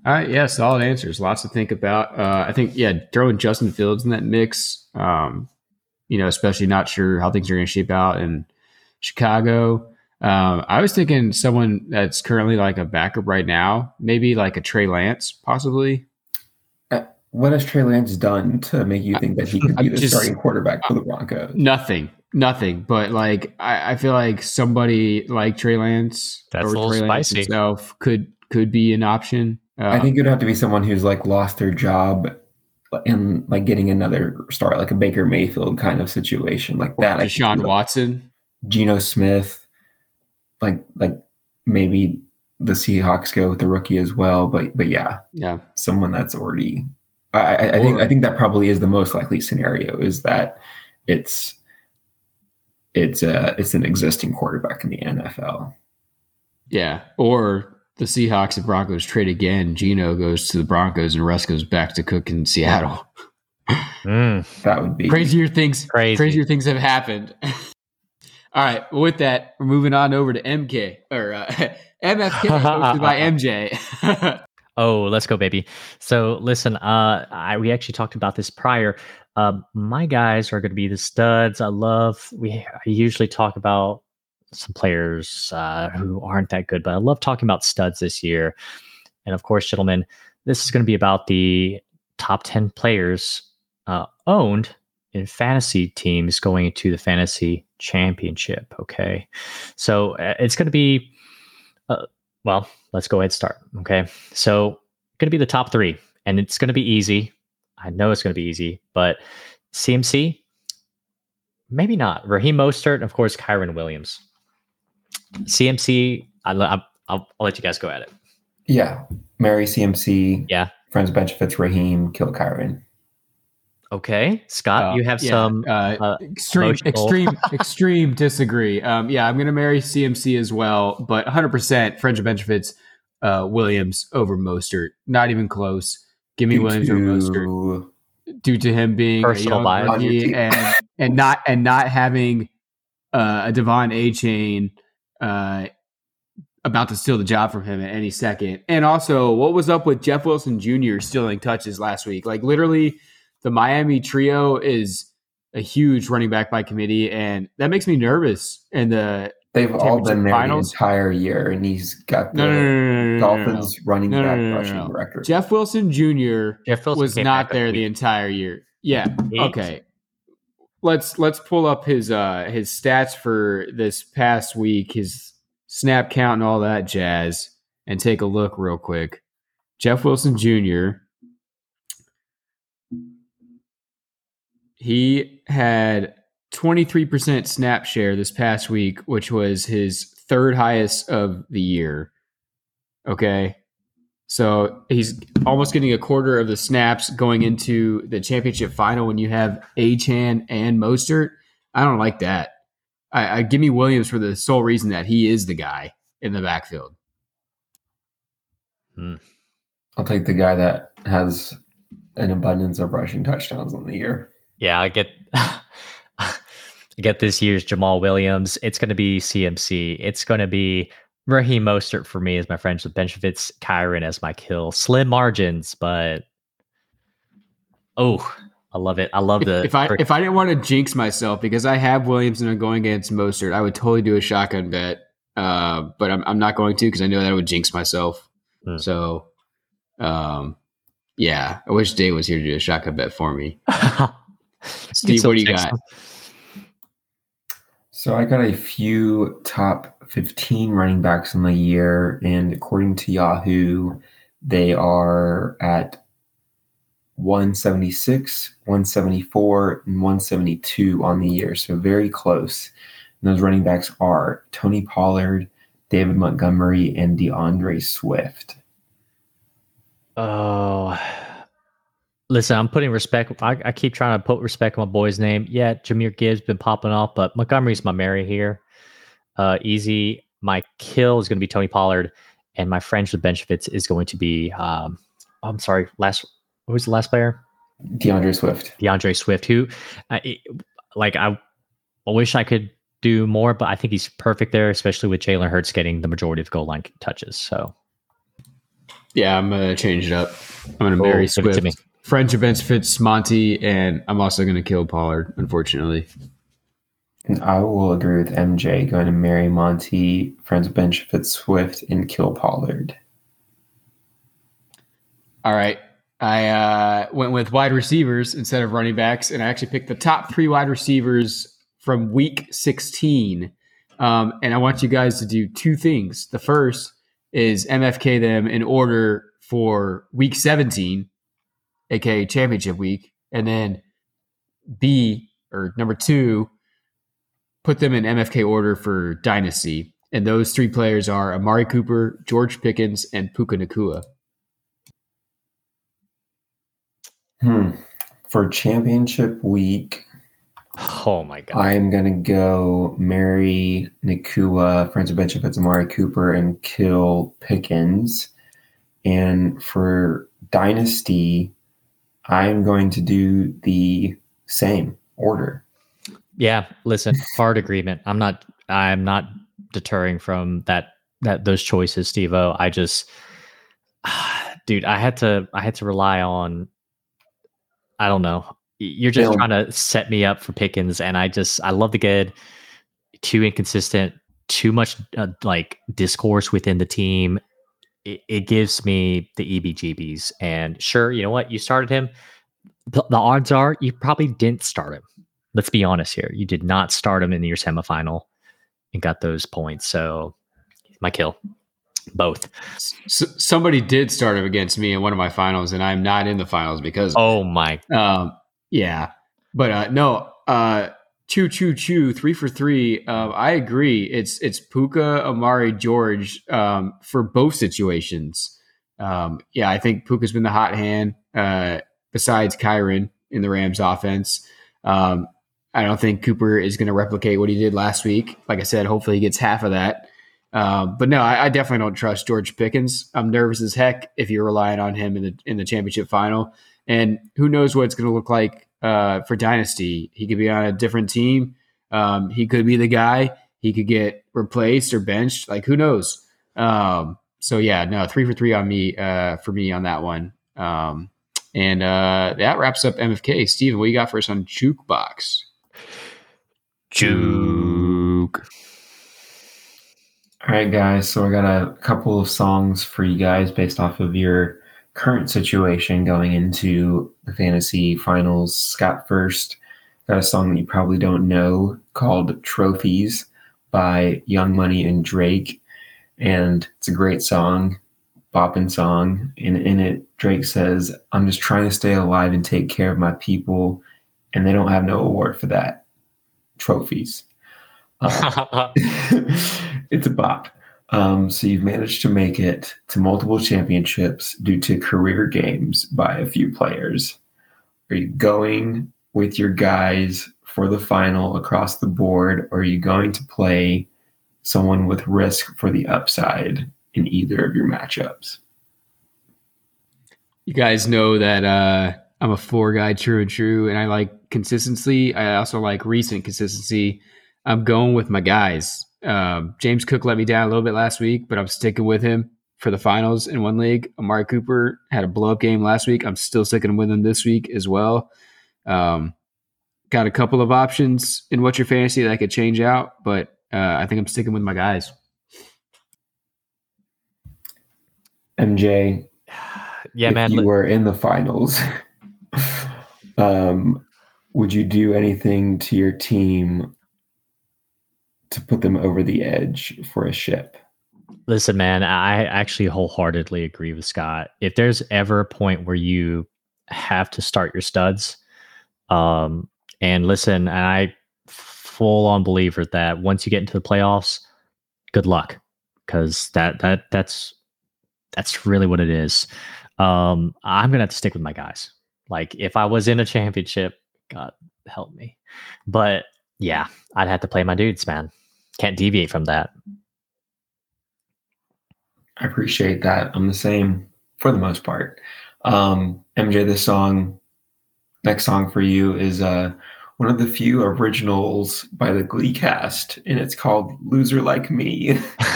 All right, yeah, solid answers. Lots to think about. Uh, I think, yeah, throwing Justin Fields in that mix, um, you know, especially not sure how things are going to shape out in Chicago. Um, I was thinking someone that's currently like a backup right now, maybe like a Trey Lance, possibly. What has Trey Lance done to make you think that he could be I'm the just- starting quarterback for the Broncos? Nothing, nothing. But like, I, I feel like somebody like Trey Lance That's a little Trey Lance himself could could be an option. Uh, I think it would have to be someone who's like lost their job and like getting another start, like a Baker Mayfield kind of situation, like that. I could Deshaun like, Watson. Geno Smith, like like maybe the Seahawks go with the rookie as well, but but yeah, Yeah. someone that's already. I, I, I think I think that probably is the most likely scenario is that it's it's a it's an existing quarterback in the NFL. Yeah. Or the Seahawks and Broncos trade again. Geno goes to the Broncos and Russ goes back to cook in Seattle. (laughs) Mm, That would be Crazier things Crazy. crazier things have happened. (laughs) All right. Well, with that, we're moving on over to MK or uh, (laughs) MFK hosted by MJ. Oh, let's go, baby. So listen, uh, I we actually talked about this prior. Um, my guys are going to be the studs. I love. We I usually talk about some players uh, who aren't that good, but I love talking about studs this year. And of course, gentlemen, this is going to be about the top ten players uh, owned in fantasy teams going into the fantasy championship. Okay, so uh, it's going to be. Uh, well, let's go ahead and start. Okay. So, going to be the top three, and it's going to be easy. I know it's going to be easy, but CMC, maybe not. Raheem Mostert, and of course, Kyren Williams. CMC, I, I'll, I'll, I'll let you guys go at it. yeah. marry CMC, Yeah. Friends benefits Raheem, kill Kyren. Okay, Scott, Uh, you have yeah, some. uh, uh, extreme, emotional- extreme, (laughs) extreme disagree. Um, yeah, I'm going to marry CMC as well, but 100% friendship benefits uh, Williams over Mostert. Not even close. Give me Due Williams over to- Mostert due to him being a young bias. On your rookie team. and and not and not having uh, a De'Von Achane uh, about to steal the job from him at any second. And also, what was up with Jeff Wilson Jr. stealing touches last week? Like literally, the Miami trio is a huge running back by committee, and that makes me nervous. And the they've all been there finals. the entire year, and he's got the Dolphins running back rushing record. Jeff Wilson Jr. Jeff Wilson was not there the week. entire year. Yeah. Eight. Okay. Let's let's pull up his uh his stats for this past week, his snap count and all that jazz, and take a look real quick. Jeff Wilson Jr. He had 23% snap share this past week, which was his third highest of the year. Okay. So he's almost getting a quarter of the snaps going into the championship final when you have Achane and Mostert. I don't like that. I, I give me Williams for the sole reason that he is the guy in the backfield. Hmm. I'll take the guy that has an abundance of rushing touchdowns on the year. Yeah, I get. (laughs) I get this year's Jamaal Williams. It's going to be CMC. It's going to be Raheem Mostert for me as my friends with benefits. Kyren as my kill. Slim margins, but oh, I love it. I love the. if I if I didn't want to jinx myself because I have Williams and I'm going against Mostert, I would totally do a shotgun bet. Uh, but I'm I'm not going to because I know that I would jinx myself. Hmm. So, um, yeah, I wish Dave was here to do a shotgun bet for me. (laughs) Steve, Get what do you got? So I got a few top 15 running backs in the year, and according to Yahoo, they are at 176, 174, and 172 on the year. So very close. And those running backs are Tony Pollard, David Montgomery, and D'Andre Swift. Oh, listen, I'm putting respect. I, I keep trying to put respect on my boy's name. Yeah, Jahmyr Gibbs been popping off, but Montgomery's my marry here. Uh, easy. My kill is going to be Tony Pollard, and my French with benefits is going to be. Um, I'm sorry. Last, who was the last player? D'Andre Swift. D'Andre Swift, who, uh, it- like, I, I wish I could do more, but I think he's perfect there, especially with Jalen Hurts getting the majority of goal line touches. So, Yeah, I'm gonna change it up. I'm gonna Oh, marry to Swift. me. French events fits Monty, and I'm also gonna kill Pollard. Unfortunately, I will agree with MJ going to marry Monty, Friends with Benefit Swift, and kill Pollard. all right. I uh, went with wide receivers instead of running backs, and I actually picked the top three wide receivers from Week 16. Um, and I want you guys to do two things. The first is MFK them in order for Week 17, aka Championship Week, and then B or number two, put them in MFK order for Dynasty. And those three players are Amari Cooper, George Pickens, and Puka Nacua. Hmm. For championship week, oh my god, I'm gonna go marry Nakua, Friends of Benefits, Amari Cooper, and kill Pickens. And for Dynasty, I'm going to do the same order. Yeah, listen, hard agreement. I'm not I'm not deterring from that that those choices, Steve O. I just (sighs) dude, I had to I had to rely on I don't know. You're just Bill. trying to set me up for Pickens and I just I love the kid. Too inconsistent, too much uh, like discourse within the team. It, it gives me the EBGBs. And sure, you know what? You started him. The, the odds are you probably didn't start him let's be honest here. You did not start him in your semifinal and got those points. So my kill. Both. S- somebody did start him against me in one of my finals, and I'm not in the finals because, Oh my um, yeah. But uh, no, uh, choo choo choo, three for three. Um, I agree. It's it's Puka, Amari, George um, for both situations. Um, yeah, I think Puka's been the hot hand uh, besides Kyren in the Rams offense. Um, I don't think Cooper is going to replicate what he did last week. Like I said, hopefully he gets half of that. Uh, but no, I, I, definitely don't trust George Pickens. I'm nervous as heck if you're relying on him in the in the championship final. And who knows what it's going to look like uh, for Dynasty? He could be on a different team. Um, he could be the guy. He could get replaced or benched. Like who knows? Um, so yeah, no, three for three on me uh, for me on that one. Um, and uh, that wraps up MFK. Steven, what you got for us on Jukebox? Juke. All right, guys. So I got a couple of songs for you guys based off of your current situation going into the fantasy finals. Scott first got a song that you probably don't know called Trophies by Young Money and Drake. And it's a great song, bopping song. And in it, Drake says, I'm just trying to stay alive and take care of my people. And they don't have no award for that. Trophies. Um, (laughs) (laughs) it's a bop. Um, so you've managed to make it to multiple championships due to career games by a few players. Are you going with your guys for the final across the board, or are you going to play someone with risk for the upside in either of your matchups? You guys know that uh, I'm a four guy, true and true, and I like consistency. I also like recent consistency. I'm going with my guys. Um, James Cook let me down a little bit last week, but I'm sticking with him for the finals in one league. Amari Cooper had a blow up game last week. I'm still sticking with him this week as well. Um, got a couple of options in what's your fantasy that I could change out, but uh, I think I'm sticking with my guys. MJ, yeah, man, you were in the finals. (laughs) um, would you do anything to your team to put them over the edge for a ship. Listen, man, I actually wholeheartedly agree with Scott. If there's ever a point where you have to start your studs, um, and listen, and I full on believer that once you get into the playoffs, good luck, because that that that's that's really what it is. Um, I'm gonna have to stick with my guys. Like if I was in a championship, God help me, but yeah, I'd have to play my dudes, man can't deviate from that. I appreciate that. I'm the same for the most part. Um, MJ, this song, next song for you is uh, one of the few originals by the Glee cast, and it's called "Loser Like Me." (laughs) (laughs)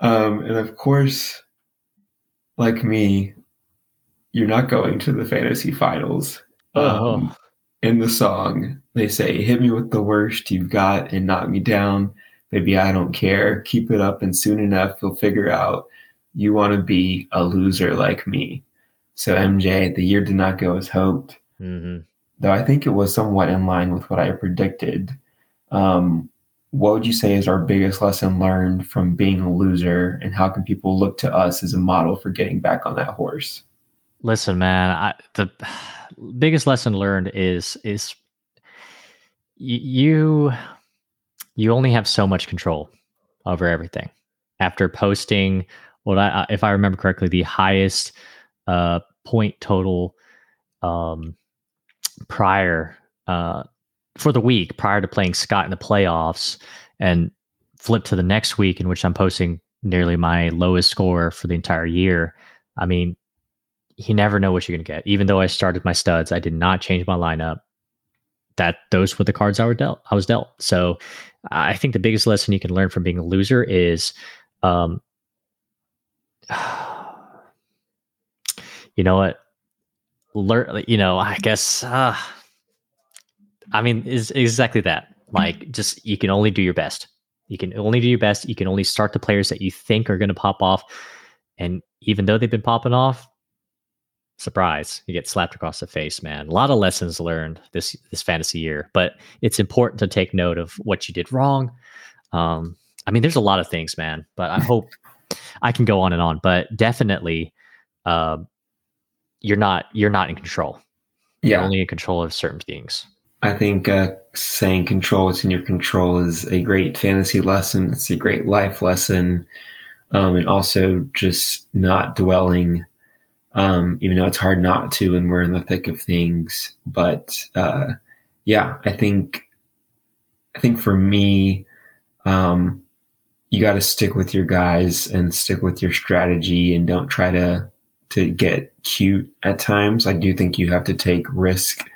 um, and of course, like me, you're not going to the fantasy finals. Oh. Um, in the song, they say, Hit me with the worst you've got and knock me down. Maybe I don't care. Keep it up, and soon enough, you'll figure out you want to be a loser like me. So, MJ, the year did not go as hoped, mm-hmm. though I think it was somewhat in line with what I predicted. Um, what would you say is our biggest lesson learned from being a loser, and how can people look to us as a model for getting back on that horse? Listen, man, I, the biggest lesson learned is is you you only have so much control over everything. After posting what I if I remember correctly, the highest uh, point total um, prior uh, for the week prior to playing Scott in the playoffs, and flip to the next week in which I'm posting nearly my lowest score for the entire year. I mean, you never know what you're going to get. Even though I started my studs, I did not change my lineup. That those were the cards I were dealt. I was dealt. So I think the biggest lesson you can learn from being a loser is, um, (sighs) you know what, learn. You know, I guess. Uh, I mean, is exactly that. Like, just you can only do your best. You can only do your best. You can only start the players that you think are going to pop off. And even though they've been popping off, surprise. You get slapped across the face man. A lot of lessons learned this this fantasy year but it's important to take note of what you did wrong. Um i mean there's a lot of things man but i hope i can go on and on but definitely uh, you're not you're not in control. Yeah. you're only in control of certain things. I think uh, saying control what's in your control is a great fantasy lesson. It's a great life lesson. Um, and also just not dwelling Um, even though it's hard not to when we're in the thick of things. But uh, yeah, I think I think for me, um, you got to stick with your guys and stick with your strategy and don't try to to get cute at times. I do think you have to take risk.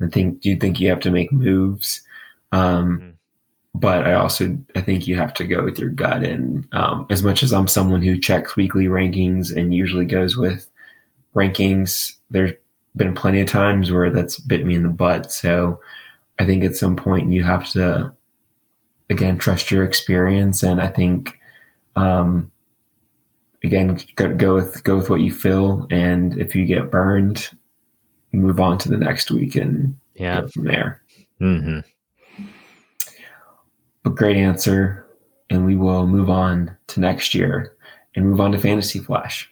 I think do you think you have to make moves. Um, mm-hmm. But I also I think you have to go with your gut. And um, as much as I'm someone who checks weekly rankings and usually goes with rankings, there's been plenty of times where that's bit me in the butt. So I think at some point you have to again trust your experience, and I think um, again go, go with go with what you feel, and if you get burned, move on to the next week and yeah from there. Mm-hmm. But great answer, and we will move on to next year and move on to Fantasy Flash.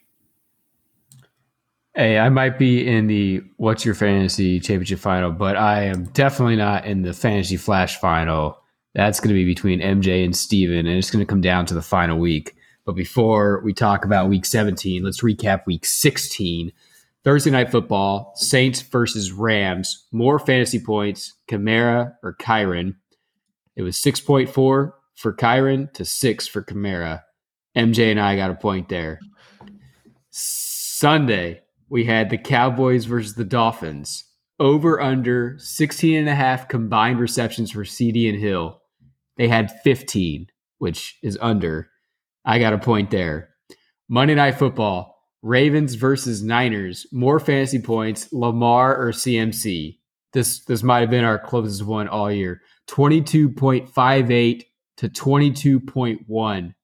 Hey, I might be in the What's Your Fantasy Championship final, but I am definitely not in the Fantasy Flash final. That's going to be between MJ and Steven, and it's going to come down to the final week. But before we talk about week 17, let's recap week 16. Thursday night football, Saints versus Rams. More fantasy points, Kamara or Kyren. It was 6.4 for Kyren to 6 for Kamara. MJ and I got a point there. Sunday, we had the Cowboys versus the Dolphins. Over under 16 and a half combined receptions for CeeDee and Hill. They had 15, which is under. I got a point there. Monday Night Football, Ravens versus Niners. More fantasy points, Lamar or CMC. This this might have been our closest one all year. 22.58 to 22.1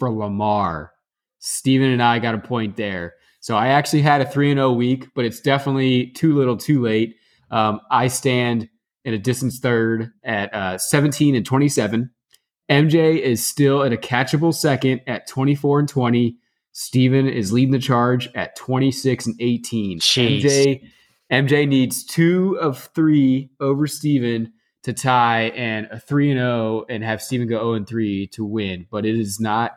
for Lamar. Steven and I got a point there. So I actually had a 3 and 0 week, but it's definitely too little too late. Um, I stand in a distance third at uh, 17 and 27. MJ is still at a catchable second at 24 and 20. Steven is leading the charge at 26 and 18. Jeez. MJ MJ needs two of three over Steven to tie and a 3 and 0 and have Steven go 0 and 3 to win, but it is not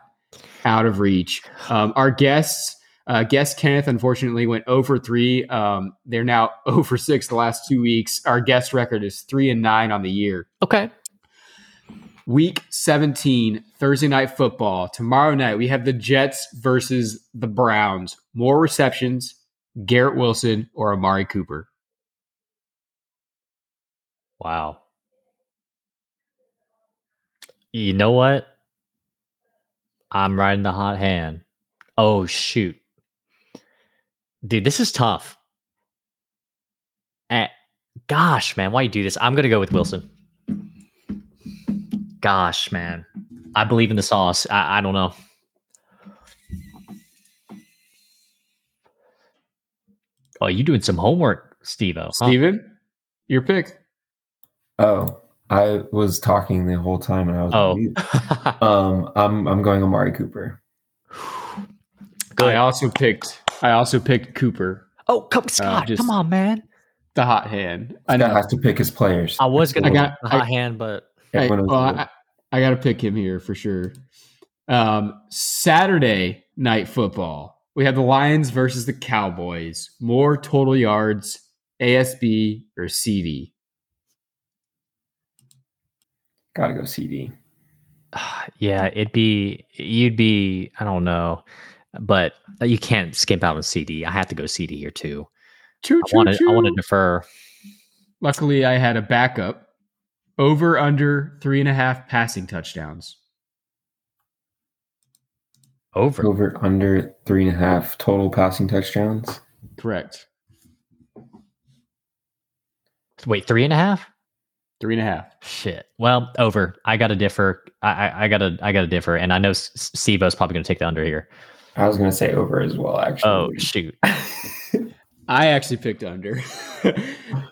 out of reach. Um, our guests uh, guest Kenneth unfortunately went over three. Um, they're now (laughs) over six the last two weeks. Our guest record is three and nine on the year. Okay. Week 17, Thursday night football. Tomorrow night, we have the Jets versus the Browns. More receptions, Garrett Wilson or Amari Cooper. Wow. You know what? I'm riding the hot hand. Oh, shoot. Dude, this is tough. Eh, gosh, man, why you do this? I'm gonna go with Wilson. Gosh, man, I believe in the sauce. I, I don't know. Oh, you doing some homework, Steve? Huh? Steven, your pick. Oh, I was talking the whole time and I was oh. (laughs) um I'm I'm going Amari Cooper. Good. I also picked I also picked Cooper. Oh, come, uh, Scott, uh, come on, man. The hot hand. I know. have to pick his players. I was going to got the hot I, hand, but I, well, I, I got to pick him here for sure. Um, Saturday night football. We have the Lions versus the Cowboys. More total yards, ASB or CeeDee? Gotta go CeeDee. (sighs) Yeah, it'd be you'd be I don't know but uh, you can't skimp out on CeeDee. I have to go CeeDee here too. True, true, I want to, I want to defer. Luckily, I had a backup. Over under three and a half passing touchdowns. Over. Over under three and a half total passing touchdowns. Correct. Wait, three and a half? Three and a half. Shit. Well, over. I got to differ. I, I, I got to I got to differ, and I know Sibo's probably going to take the under here. I was going to say over as well, actually. Oh, shoot. (laughs) I actually picked under. (laughs) uh,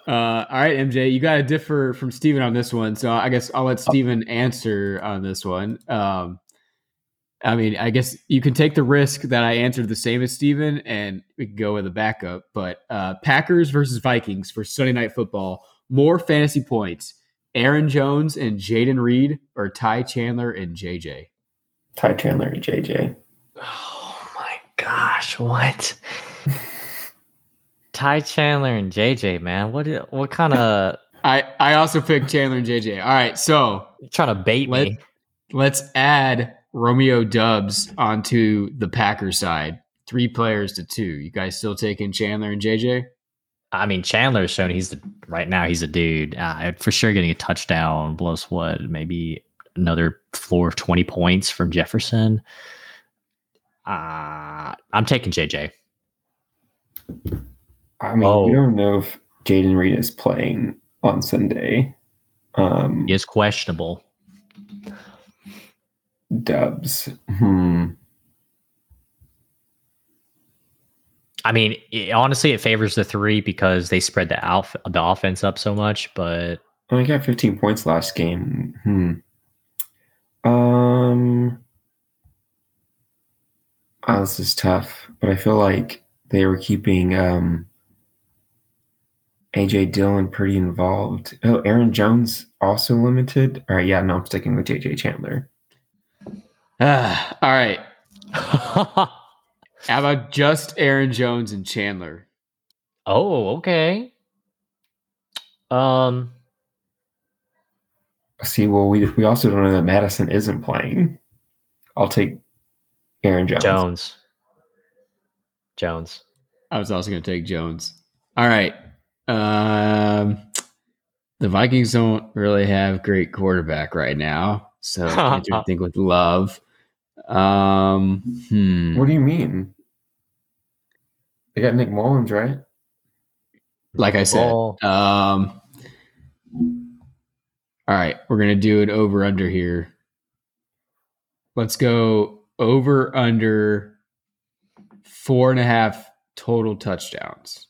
all right, MJ, you got to differ from Steven on this one. So I guess I'll let. Steven answer on this one. Um, I mean, I guess you can take the risk that I answered the same as Steven and we can go with a backup. But uh, Packers versus Vikings for Sunday Night Football. More fantasy points. Aaron Jones and Jayden Reed or Ty Chandler and JJ? Ty Chandler and JJ. Gosh, what? Ty Chandler and JJ, man. What what kind of I I also picked Chandler and JJ. All right, so trying to bait let, me? let's add Romeo Doubs onto the Packers side. Three players to two. You guys still taking Chandler and JJ? I mean, Chandler Chandler's shown he's the, right now. He's a dude uh, for sure. Getting a touchdown blows what maybe another floor of twenty points from Jefferson. Uh, I'm taking JJ. I mean, Oh. we don't know if Jayden Reed is playing on Sunday. Um, He is questionable. Doubs. Hmm. I mean, it, honestly, it favors the three because they spread the alf- the offense up so much. But he got 15 points last game. Hmm. Um. Oh, this is tough, but I feel like they were keeping um, AJ Dillon pretty involved. Oh, Aaron Jones also limited. All right, yeah, no, I'm sticking with JJ Chandler. Ah, (sighs) all right. (laughs) How about just Aaron Jones and Chandler? Oh, okay. Um, See, well, we we also don't know that Mattison isn't playing. I'll take Aaron Jones. Jones. Jones. I was also going to take Jones. All right. Um, the Vikings don't really have great quarterback right now, so (laughs) I can't think with love. Um, hmm. What do you mean? They got Nick Mullens, right? like I said, Ball. um, all right, we're gonna do an over under here. Let's go over under four and a half total touchdowns.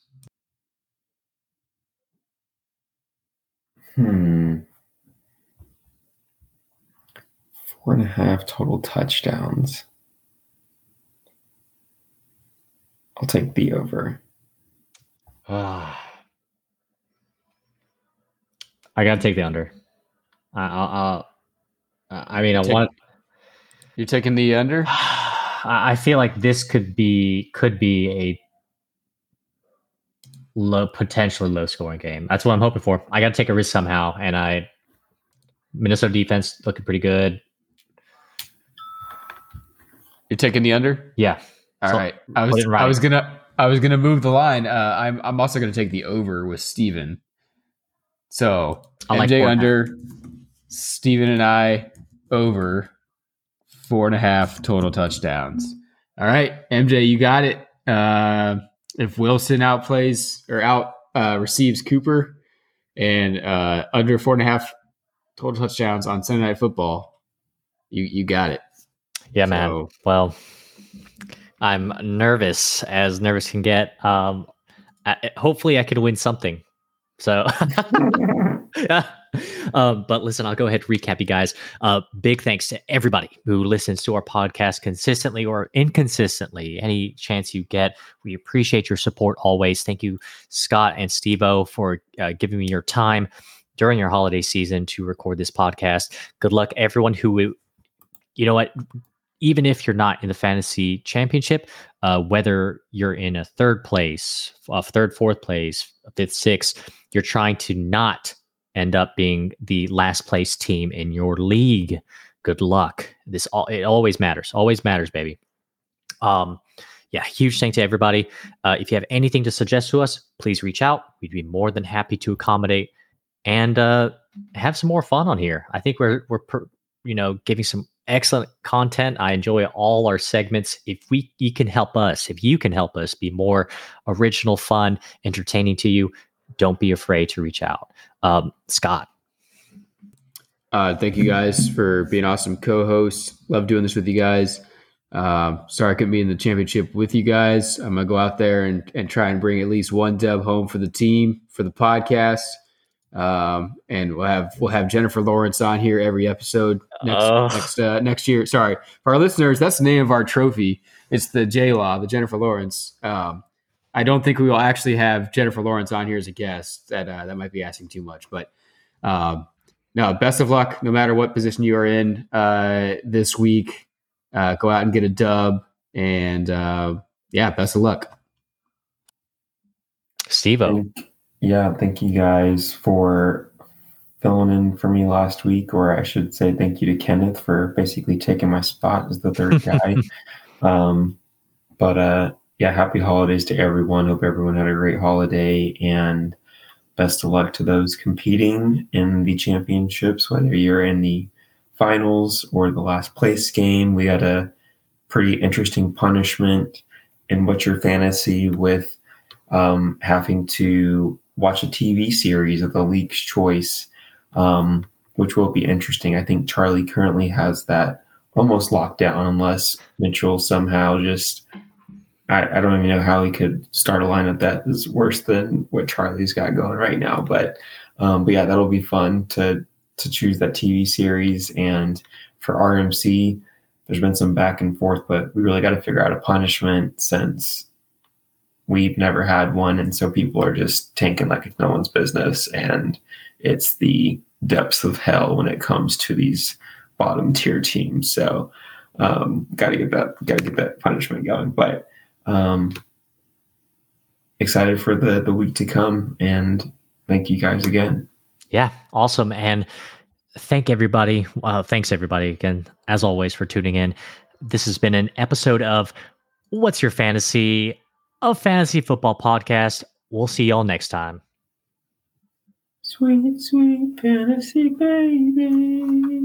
Hmm. Four and a half total touchdowns. I'll take the over. Ah. I gotta take the under. I, I'll, I'll, I mean, I Take- want. You're taking the under? (sighs) I feel like this could be could be a low potentially low scoring game. That's what I'm hoping for. I got to take a risk somehow, and I Minnesota defense looking pretty good. You're taking the under? Yeah, All So, right. I was right. I was gonna I was gonna move the line. Uh, I'm I'm also gonna take the over with Steven. So I like MJ a under, Steven and I over four and a half total touchdowns. All right, MJ, you got it. Uh, if Wilson outplays or out uh, receives Cooper and uh, under four and a half total touchdowns on Sunday Night Football, you you got it. yeah, man. Well, I'm nervous as nervous can get. Um, I, hopefully, I could win something. So. (laughs) (laughs) (laughs) (laughs) um, but listen, I'll go ahead and recap you guys. Uh, big thanks to everybody who listens to our podcast consistently or inconsistently. Any chance you get, we appreciate your support always. Thank you, Scott and Stevo, for uh, giving me your time during your holiday season to record this podcast. Good luck, everyone who, you know what, even if you're not in the fantasy championship, uh, whether you're in a third place, a third, fourth place, fifth, sixth, you're trying to not end up being the last place team in your league. Good luck. This all it always matters. Always matters, baby. Um, yeah, huge thank to everybody. Uh, if you have anything to suggest to us, please reach out. We'd be more than happy to accommodate and uh, have some more fun on here. I think we're we're per, you know giving some excellent content. I enjoy all our segments. If we you can help us, if you can help us be more original, fun, entertaining to you, don't be afraid to reach out. Um, Scott, Uh, thank you guys for being awesome co-hosts. Love doing this with you guys. Um, sorry I couldn't be in the championship with you guys. I'm gonna go out there and, and try and bring at least one dub home for the team for the podcast. Um, and we'll have we'll have Jennifer Lawrence on here every episode next Oh. next uh, next year. Sorry for our listeners, that's the name of our trophy. It's the J Law, the Jennifer Lawrence. Um, I don't think we will actually have Jennifer Lawrence on here as a guest. That uh, that might be asking too much, but um, no, best of luck no matter what position you are in uh, this week. Uh, go out and get a dub. And uh, yeah, best of luck. Steve. Yeah, thank you guys for filling in for me last week, or I should say thank you to Kenneth for basically taking my spot as the third guy. (laughs) um, but uh, yeah, happy holidays to everyone. Hope everyone had a great holiday and best of luck to those competing in the championships, whether you're in the finals or the last place game. We had a pretty interesting punishment in What's Your Fantasy with um, having to watch a TV series of the league's choice, um, which will be interesting. I think Charlie currently has that almost locked down, unless Mitchell somehow just. I, I don't even know how he could start a lineup that is worse than what Charlie's got going right now. But um, but yeah, that'll be fun to to choose that TV series. And for RMC, there's been some back and forth, but we really got to figure out a punishment since we've never had one. And so people are just tanking like it's no one's business. And it's the depths of hell when it comes to these bottom tier teams. So um, got to get that, got to get that punishment going. But um, excited for the the week to come, and thank you guys again. Yeah, awesome, and thank everybody. Uh, thanks everybody again, as always, for tuning in. This has been an episode of What's Your Fantasy, a fantasy football podcast. We'll see y'all next time. Sweet, sweet fantasy baby.